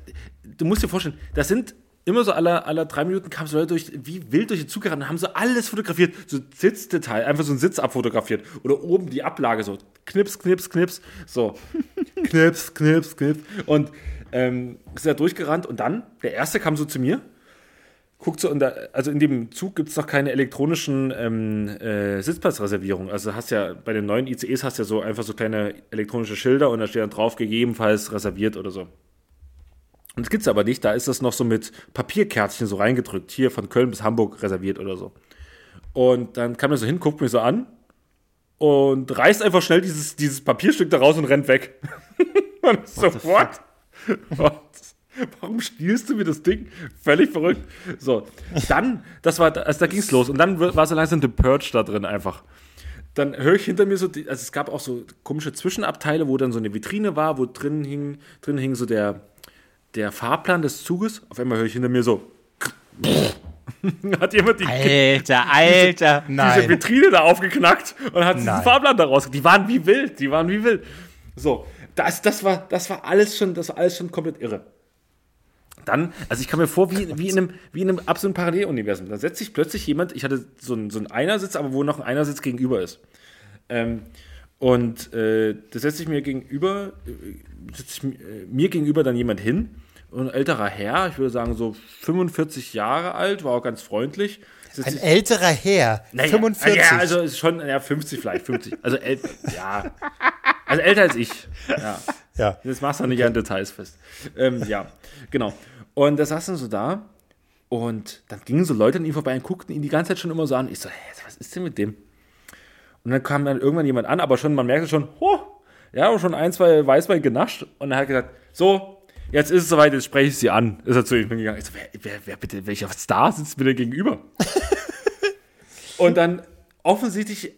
du musst dir vorstellen, das sind immer so alle, alle drei Minuten kamen so Leute durch, wie wild durch den Zug gerannt und haben so alles fotografiert, so Sitzdetail, einfach so einen Sitz abfotografiert oder oben die Ablage so knips, knips, knips, so knips, knips, knips und ähm, ist da durchgerannt und dann, der erste kam so zu mir, guckt so, in der, also in dem Zug gibt es noch keine elektronischen ähm, äh, Sitzplatzreservierungen. Also hast ja bei den neuen ICEs hast ja so einfach so kleine elektronische Schilder und da steht dann drauf, gegebenenfalls reserviert oder so. Und das gibt's aber nicht, da ist das noch so mit Papierkärtchen so reingedrückt, hier von Köln bis Hamburg reserviert oder so. Und dann kam er so hin, guckt mich so an und reißt einfach schnell dieses, dieses Papierstück da raus und rennt weg. und so, what? what? Warum stiehlst du mir das Ding? Völlig verrückt. So, dann, das war, also da ging's los und dann war so langsam The Purge da drin einfach. Dann höre ich hinter mir so, also es gab auch so komische Zwischenabteile, wo dann so eine Vitrine war, wo drin hing, drin hing so der, der Fahrplan des Zuges. Auf einmal höre ich hinter mir so, hat jemand die, Alter, Alter. diese Nein. Vitrine da aufgeknackt und hat diesen Nein. Fahrplan da raus. Die waren wie wild, die waren wie wild. So, das, das, war, das war alles schon, das war alles schon komplett irre. Dann, also ich kam mir vor, wie, wie, in einem, wie in einem absoluten Paralleluniversum. Da setzt sich plötzlich jemand, ich hatte so einen, so einen Einersitz, aber wo noch ein Einersitz gegenüber ist. Ähm, und äh, da setzt sich mir gegenüber, äh, setzt sich, äh, mir gegenüber dann jemand hin. Ein älterer Herr, ich würde sagen so 45 Jahre alt, war auch ganz freundlich. Ein sich- älterer Herr. naja, 45. Ja, also ist schon, ja, 50 vielleicht, 50. Also, äl ja. Also älter als ich. Ja. ja. Das machst du nicht an Details fest. Ähm, ja, genau. Und da saßen so da und dann gingen so Leute an ihm vorbei und guckten ihn die ganze Zeit schon immer so an. Ich so, hä, was ist denn mit dem? Und dann kam dann irgendwann jemand an, aber schon, man merkte schon, oh, ja, schon ein, zwei Weißwein genascht. Und er hat gesagt, so, jetzt ist es soweit, jetzt spreche ich sie an. Ist er zu ihm gegangen. Ich so, wer, wer, wer bitte, welcher Star sitzt mir denn gegenüber? und dann offensichtlich,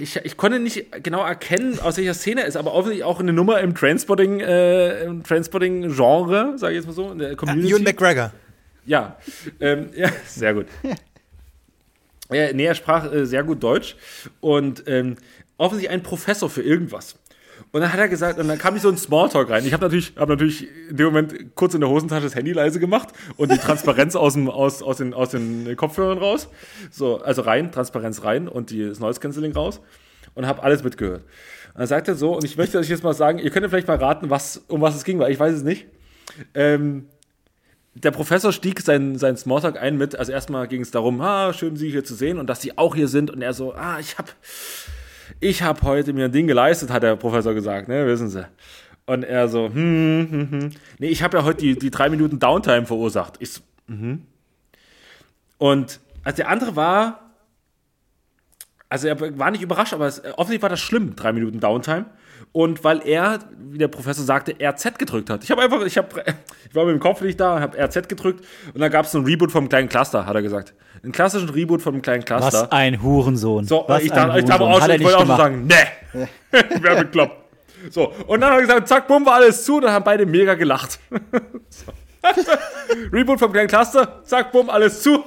ich, ich konnte nicht genau erkennen, aus welcher Szene er ist, aber offensichtlich auch eine Nummer im Transporting, äh, im Transporting-Genre, sage ich jetzt mal so, in der Community. Ewan McGregor. Ja, ähm, ja, sehr gut. Ja, nee, er sprach äh, sehr gut Deutsch und ähm, offensichtlich ein Professor für irgendwas. Und dann hat er gesagt, und dann kam ich so ein Smalltalk rein. Ich habe natürlich, hab natürlich in dem Moment kurz in der Hosentasche das Handy leise gemacht und die Transparenz aus, dem, aus, aus, den, aus den Kopfhörern raus. So, also rein, Transparenz rein und die, das Noise Cancelling raus und habe alles mitgehört. Und dann sagt er so, und ich möchte euch jetzt mal sagen, ihr könnt vielleicht mal raten, was, um was es ging, weil ich weiß es nicht. Ähm, der Professor stieg seinen, seinen Smalltalk ein mit, also erstmal ging es darum, ah, schön Sie hier zu sehen und dass Sie auch hier sind und er so, ah, ich hab, ich hab heute mir ein Ding geleistet, hat der Professor gesagt, ne, wissen Sie. Und er so, hm, hm, hm. Nee, ich habe ja heute die, die drei Minuten Downtime verursacht. Ich so, mhm. Und als der andere war, also er war nicht überrascht, aber es, offensichtlich war das schlimm, drei Minuten Downtime. Und weil er, wie der Professor sagte, RZ gedrückt hat. Ich habe einfach, ich habe, ich war mit dem Kopf nicht da, habe RZ gedrückt und dann gab es so ein Reboot vom kleinen Cluster, hat er gesagt. Einen klassischen Reboot vom kleinen Cluster. Was ein Hurensohn. So, Was ich, ein dachte, ich, Hurensohn. auch, Hat schon, er ich nicht wollte auch schon gemacht. sagen, nee, wer bekloppt. So, und dann hat er gesagt, zack, bumm, war alles zu, dann haben beide mega gelacht. so. Reboot vom kleinen Cluster, zack, bumm, alles zu.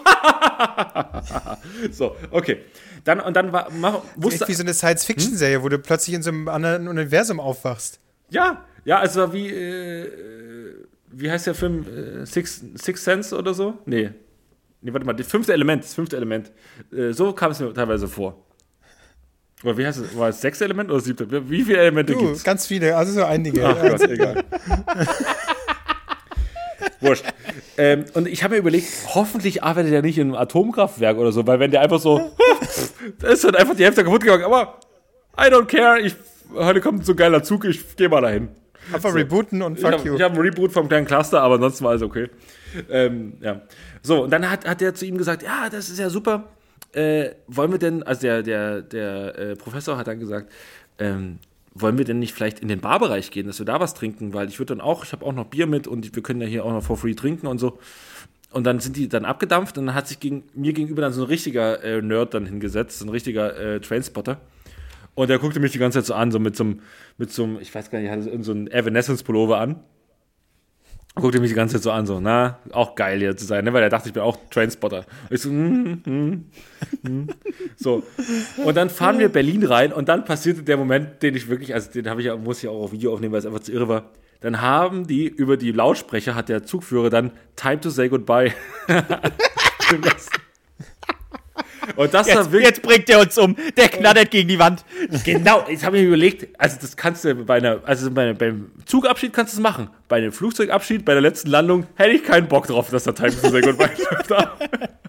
so, okay. Dann, und dann war, mach, wusste, wie so eine Science-Fiction-Serie, wo du plötzlich in so einem anderen Universum aufwachst. Ja, ja, also war wie, äh, wie heißt der Film? Äh, Six, Six Sense oder so? Nee. Nee, warte mal, das fünfte Element, das fünfte Element. Äh, so kam es mir teilweise vor. Oder wie heißt es? War es sechste Element oder siebte? Wie viele Elemente Du, gibt's? ganz viele, also so einige. Ach Gott, egal. Wurscht. Ähm, und ich habe mir überlegt, hoffentlich arbeitet er nicht in einem Atomkraftwerk oder so, weil wenn der einfach so, da ist dann einfach die Hälfte kaputt gegangen. Aber I don't care, ich, heute kommt so ein geiler Zug, ich gehe mal dahin. Einfach rebooten und Ich fuck habe you. hab einen Reboot vom kleinen Cluster, aber ansonsten war alles okay. Ähm, ja. So, und dann hat, hat er zu ihm gesagt, ja, das ist ja super. Äh, wollen wir denn, also der, der, der äh, Professor hat dann gesagt, ähm, wollen wir denn nicht vielleicht in den Barbereich gehen, dass wir da was trinken, weil ich würde dann auch, ich habe auch noch Bier mit und wir können ja hier auch noch for free trinken und so. Und dann sind die dann abgedampft und dann hat sich gegen, mir gegenüber dann so ein richtiger äh, Nerd dann hingesetzt, so ein richtiger äh, Trainspotter. Und der guckte mich die ganze Zeit so an, so mit so einem, mit so ich weiß gar nicht, hatte so einen Evanescence-Pullover an. Guckte mich die ganze Zeit so an, so, na, auch geil hier zu sein, ne? weil er dachte, ich bin auch Trainspotter. Ich so, mm, mm, mm. so. Und dann fahren wir Berlin rein und dann passierte der Moment, den ich wirklich, also den habe ich ja, muss ich auch auf Video aufnehmen, weil es einfach zu irre war. Dann haben die über die Lautsprecher, hat der Zugführer dann Time to say goodbye. Und das Jetzt, wirklich. jetzt bringt er uns um. Der knattert gegen die Wand. Genau, jetzt habe ich mir überlegt, also das kannst du bei einer, also bei, beim Zugabschied kannst du es machen. Bei einem Flugzeugabschied, bei der letzten Landung hätte ich keinen Bock drauf, dass der Time so sehr gut weiterläuft.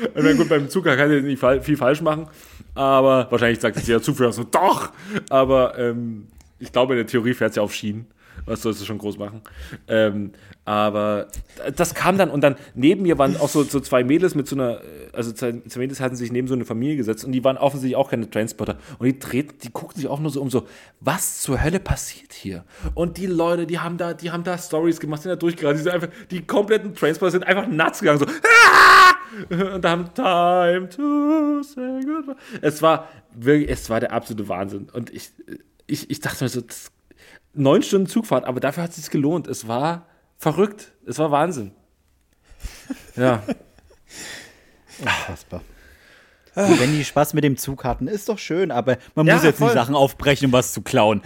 Ich meine, gut, beim Zug kann ich nicht viel falsch machen, aber wahrscheinlich sagt jetzt jeder Zugführer so, doch! Aber ähm, ich glaube, in der Theorie fährt es ja auf Schienen. Was sollst du schon groß machen? Ähm, aber das kam dann und dann neben mir waren auch so, so zwei Mädels mit so einer, also zwei, zwei Mädels hatten sich neben so eine Familie gesetzt und die waren offensichtlich auch keine Transporter. Und die treten, die guckten sich auch nur so um so, was zur Hölle passiert hier? Und die Leute, die haben da, die haben da Stories gemacht, sind da durchgeraten, die sind einfach, die kompletten Transporter sind einfach nuts gegangen, so, "Ah!" und haben Time to say goodbye. Es war wirklich, es war der absolute Wahnsinn. Und ich, ich, ich dachte mir so, das, neun Stunden Zugfahrt, aber dafür hat es sich gelohnt. Es war verrückt. Es war Wahnsinn. Ja. Unfassbar. Und wenn die Spaß mit dem Zug hatten, ist doch schön, aber man Ja, muss jetzt voll. nicht Sachen aufbrechen, um was zu klauen.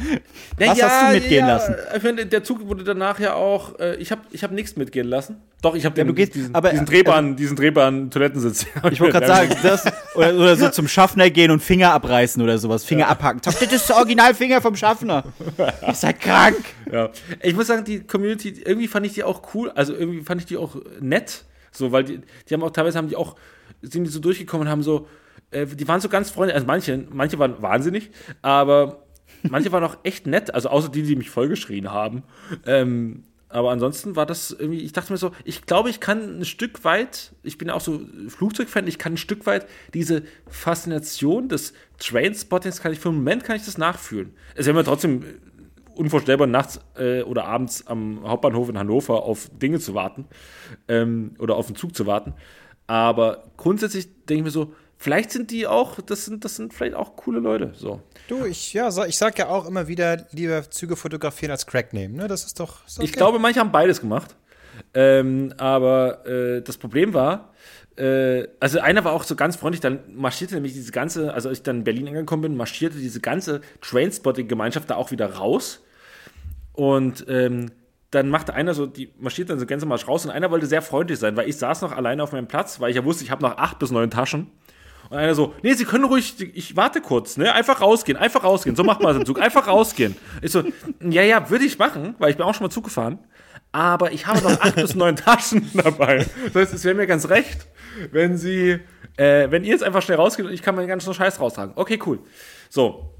Ja, Was hast du mitgehen lassen? Ich finde, der Zug wurde danach ja auch. Äh, ich habe ich hab nichts mitgehen lassen. Doch, ich habe den gehst- diesen, aber- diesen drehbaren, diesen drehbaren Toilettensitz. Ich wollte gerade sagen, das, oder, oder so zum Schaffner gehen und Finger abreißen oder sowas. Finger abhaken. Sag, Das ist der Originalfinger vom Schaffner. Ihr seid krank. Ja. Ich muss sagen, die Community, irgendwie fand ich die auch cool. Also irgendwie fand ich die auch nett. So, weil die, die haben auch teilweise haben die auch, sind die so durchgekommen und haben so, äh, die waren so ganz freundlich. Also manche, manche waren wahnsinnig, aber manche waren auch echt nett. Also außer die, die mich vollgeschrien haben. Ähm, aber ansonsten war das irgendwie, ich dachte mir so, ich glaube, ich kann ein Stück weit, ich bin auch so Flugzeugfan, ich kann ein Stück weit diese Faszination des Trainspottings, kann ich für einen Moment kann ich das nachfühlen. Es wäre mir trotzdem unvorstellbar, nachts äh, oder abends am Hauptbahnhof in Hannover auf Dinge zu warten ähm, oder auf den Zug zu warten. Aber grundsätzlich denke ich mir so, vielleicht sind die auch, das sind, das sind vielleicht auch coole Leute. So. Du, ich, ja, ich sag ja auch immer wieder, lieber Züge fotografieren als Crack nehmen. Ne? Das ist doch. Ist doch Ich okay. glaube, manche haben beides gemacht. Ähm, aber äh, das Problem war, äh, also einer war auch so ganz freundlich, dann marschierte nämlich diese ganze, also als ich dann in Berlin angekommen bin, marschierte diese ganze Trainspotting-Gemeinschaft da auch wieder raus. Und ähm, dann machte einer so, die marschierte dann so ganz Marsch raus und einer wollte sehr freundlich sein, weil ich saß noch alleine auf meinem Platz, weil ich ja wusste, ich habe noch acht bis neun Taschen. Und einer so, nee, Sie können ruhig, ich warte kurz, ne? Einfach rausgehen, einfach rausgehen. So macht man es im Zug. Einfach rausgehen. Ich so, ja, ja, würde ich machen, weil ich bin auch schon mal Zug gefahren. Aber ich habe noch acht bis neun Taschen dabei. Das heißt, es wäre mir ganz recht, wenn Sie, äh, wenn ihr jetzt einfach schnell rausgeht und ich kann meinen ganzen Scheiß raustragen. Okay, cool. So.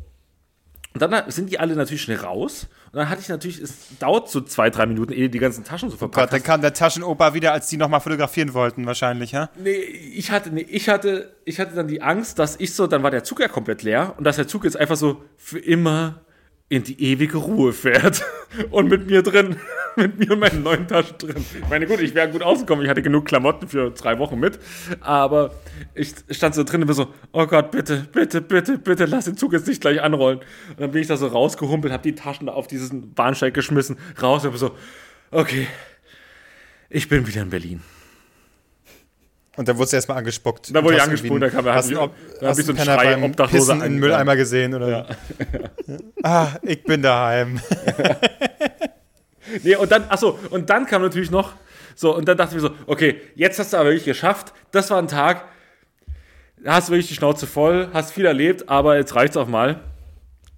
Und dann sind die alle natürlich schnell raus. Und dann hatte ich natürlich, es dauert so zwei, drei Minuten, ehe die ganzen Taschen so Gott, verpackt dann kam der Taschenoper wieder, als die nochmal fotografieren wollten, wahrscheinlich, ja? Nee, ich hatte, nee, ich hatte, ich hatte dann die Angst, dass ich so, dann war der Zug ja komplett leer und dass der Zug jetzt einfach so für immer in die ewige Ruhe fährt und mit mir drin, mit mir und meinen neuen Taschen drin. Ich meine, gut, ich wäre gut ausgekommen, ich hatte genug Klamotten für drei Wochen mit, aber ich stand so drin und war so, oh Gott, bitte, bitte, bitte, bitte, lass den Zug jetzt nicht gleich anrollen. Und dann bin ich da so rausgehumpelt, habe die Taschen auf diesen Bahnsteig geschmissen, raus und hab so, okay, ich bin wieder in Berlin. Und dann wurdest du erstmal angespuckt. Da wurde ich angespuckt, da kam er- hast Ob- da hab hast ich so einen Penner Schrei Pissen in den. Mülleimer gesehen oder Ah, ich bin daheim. Nee, und dann, achso, und dann kam natürlich noch, so, und dann dachte ich mir so, okay, jetzt hast du aber wirklich geschafft. Das war ein Tag, hast wirklich die Schnauze voll, hast viel erlebt, aber jetzt reicht's auch mal.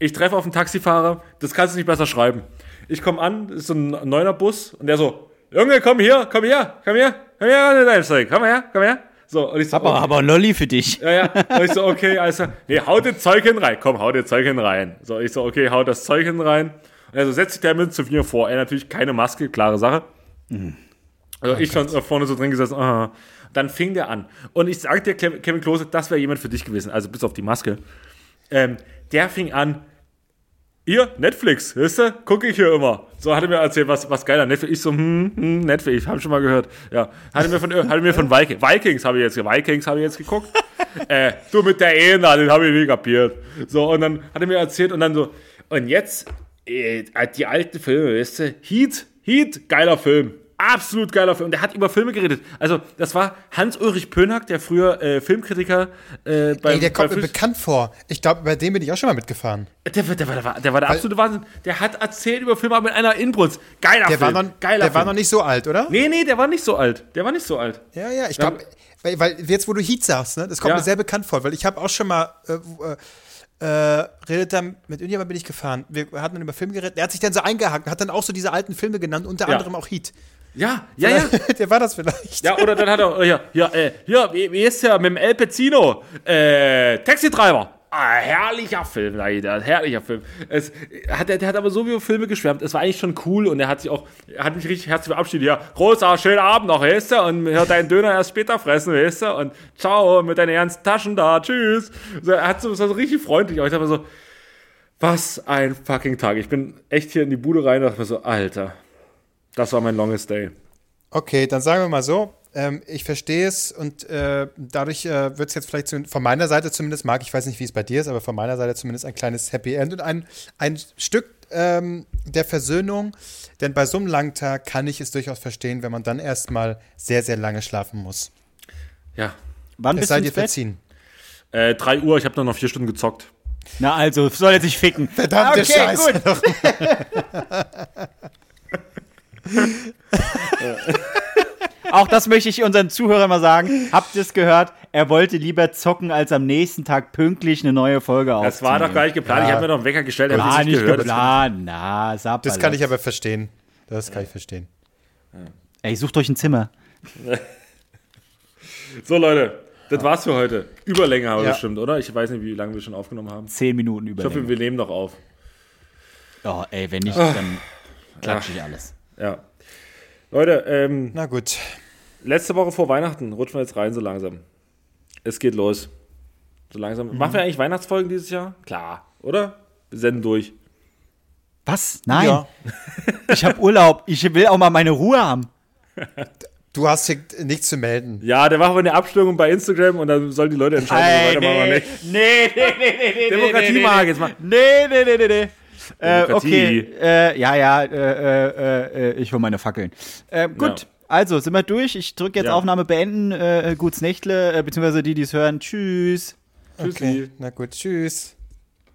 Ich treffe auf einen Taxifahrer, das kannst du nicht besser schreiben. Ich komme an, ist so ein neuner Bus und der so, Junge, komm hier, komm hier, komm her, komm her, komm her, komm her. So, und ich so, Aber, okay. aber Lolli für dich. Ja, ja. Und ich so, okay, also, nee, hau das Zeug hin rein. Komm, hau das Zeug hin rein. So, ich so, okay, hau das Zeug hin rein. Und er so, setzt sich der mit zu mir vor. Er natürlich keine Maske, klare Sache. Also ich schon vorne so drin gesessen. aha. Dann fing der an. Und ich sagte dir, Kev- Kevin Klose, das wäre jemand für dich gewesen. Also bis auf die Maske. Ähm, der fing an, hier, Netflix, weißt du, gucke ich hier immer. So hat er mir erzählt, was, was geiler Netflix. Ich so, hm, hm, Netflix, ich habe schon mal gehört. Ja, hat er mir von, hat er mir von Vikings, Vikings habe ich jetzt, Vikings habe ich jetzt geguckt. äh, du mit der Ehe, den habe ich nie kapiert. So, und dann hat er mir erzählt und dann so, und jetzt, äh, die alten Filme, weißt du, Heat, Heat, geiler Film. Absolut geiler Film. Und der hat über Filme geredet. Also, das war Hans-Ulrich Pönack, der früher äh, Filmkritiker äh, bei, Ey, der kommt mir bekannt vor. Ich glaube, bei dem bin ich auch schon mal mitgefahren. der, war- der, war, der, war, der war der absolute Wahnsinn. Der hat erzählt über Filme aber mit einer Inbrunst. Geiler Der, Film. war noch, Geiler der Film. war noch nicht so alt, oder? Nee, nee, der war nicht so alt. Der war nicht so alt. Ja, ja, ich glaube, weil, weil jetzt, wo du Heat sagst, ne, das kommt Ja. mir sehr bekannt vor, weil ich habe auch schon mal äh, äh, äh, redet dann mit irgendjemandem bin ich gefahren. Wir hatten dann über Film geredet. Der hat sich dann so eingehakt, hat dann auch so diese alten Filme genannt, unter Ja. anderem auch Heat. Ja, ja, ja. der war das vielleicht. Ja, oder dann hat er, ja, ja, äh, hier, wie, wie ist der mit dem El Pacino? Äh, Taxi-Treiber. Ah, herrlicher Film, leider, herrlicher Film. Es, hat, der, der hat aber so viele Filme geschwärmt. Es war eigentlich schon cool und er hat sich auch, er hat mich richtig herzlich verabschiedet. Ja, großer, schönen Abend noch, weißt du? Und hör deinen Döner erst später fressen, weißt du? Und ciao, mit deinen ernsten Taschen da, tschüss. So, er hat so, so richtig freundlich. Aber ich dachte mir so, was ein fucking Tag. Ich bin echt hier in die Bude rein und dachte mir so, Alter, das war mein longest day. Okay, dann sagen wir mal so. Ähm, ich verstehe es und äh, dadurch äh, wird es jetzt vielleicht zu, von meiner Seite zumindest, Marc, ich weiß nicht, wie es bei dir ist, aber von meiner Seite zumindest ein kleines Happy End und ein, ein Stück ähm, der Versöhnung. Denn bei so einem langen Tag kann ich es durchaus verstehen, wenn man dann erstmal sehr, sehr lange schlafen muss. Ja. Wann Es bist du sei ins dir Bett? verziehen. Äh, 3 Uhr, ich habe noch vier Stunden gezockt. Na also, soll er sich ficken. Verdammte okay, Scheiße. gut. Auch das möchte ich unseren Zuhörern mal sagen. Habt ihr es gehört? Er wollte lieber zocken, als am nächsten Tag pünktlich eine neue Folge aufzunehmen. Das war doch gar nicht geplant. Ja. Ich habe mir noch einen Wecker gestellt, er War hat nicht nicht gehört. geplant. Na, Sabberlot. Das kann ich aber verstehen. Das kann ich verstehen. Ey, sucht euch ein Zimmer. So, Leute, das war's für heute. Überlänge haben wir Ja. bestimmt, oder? Ich weiß nicht, wie lange wir schon aufgenommen haben. Zehn Minuten Ich über. hoffe, wir nehmen noch auf. Oh, ey, wenn nicht, dann klatsche ich alles. Ja. Leute, ähm, Na gut. letzte Woche vor Weihnachten rutschen wir jetzt rein so langsam. Es geht los. So langsam. Machen wir eigentlich Weihnachtsfolgen dieses Jahr? Klar, oder? Wir senden durch. Was? Nein. Ja. Ich habe Urlaub. Ich will auch mal meine Ruhe haben. Du hast hier nichts zu melden. Ja, der machen wir eine Abstimmung bei Instagram und dann sollen die Leute entscheiden, ob wir weitermachen oder nicht. nee, nee, nee, nee, nee, Demokratie nee, nee, mag nee. jetzt mal. Nee, nee, nee, nee, nee. Äh, okay, äh, ja, ja, äh, äh, äh, ich hol meine Fackeln. Äh, gut, Ja. also sind wir durch. Ich drücke jetzt Ja. Aufnahme beenden. Äh, gut's Nächtle, äh, beziehungsweise die, die es hören. Tschüss. Tschüssi. Okay. Na gut. Tschüss.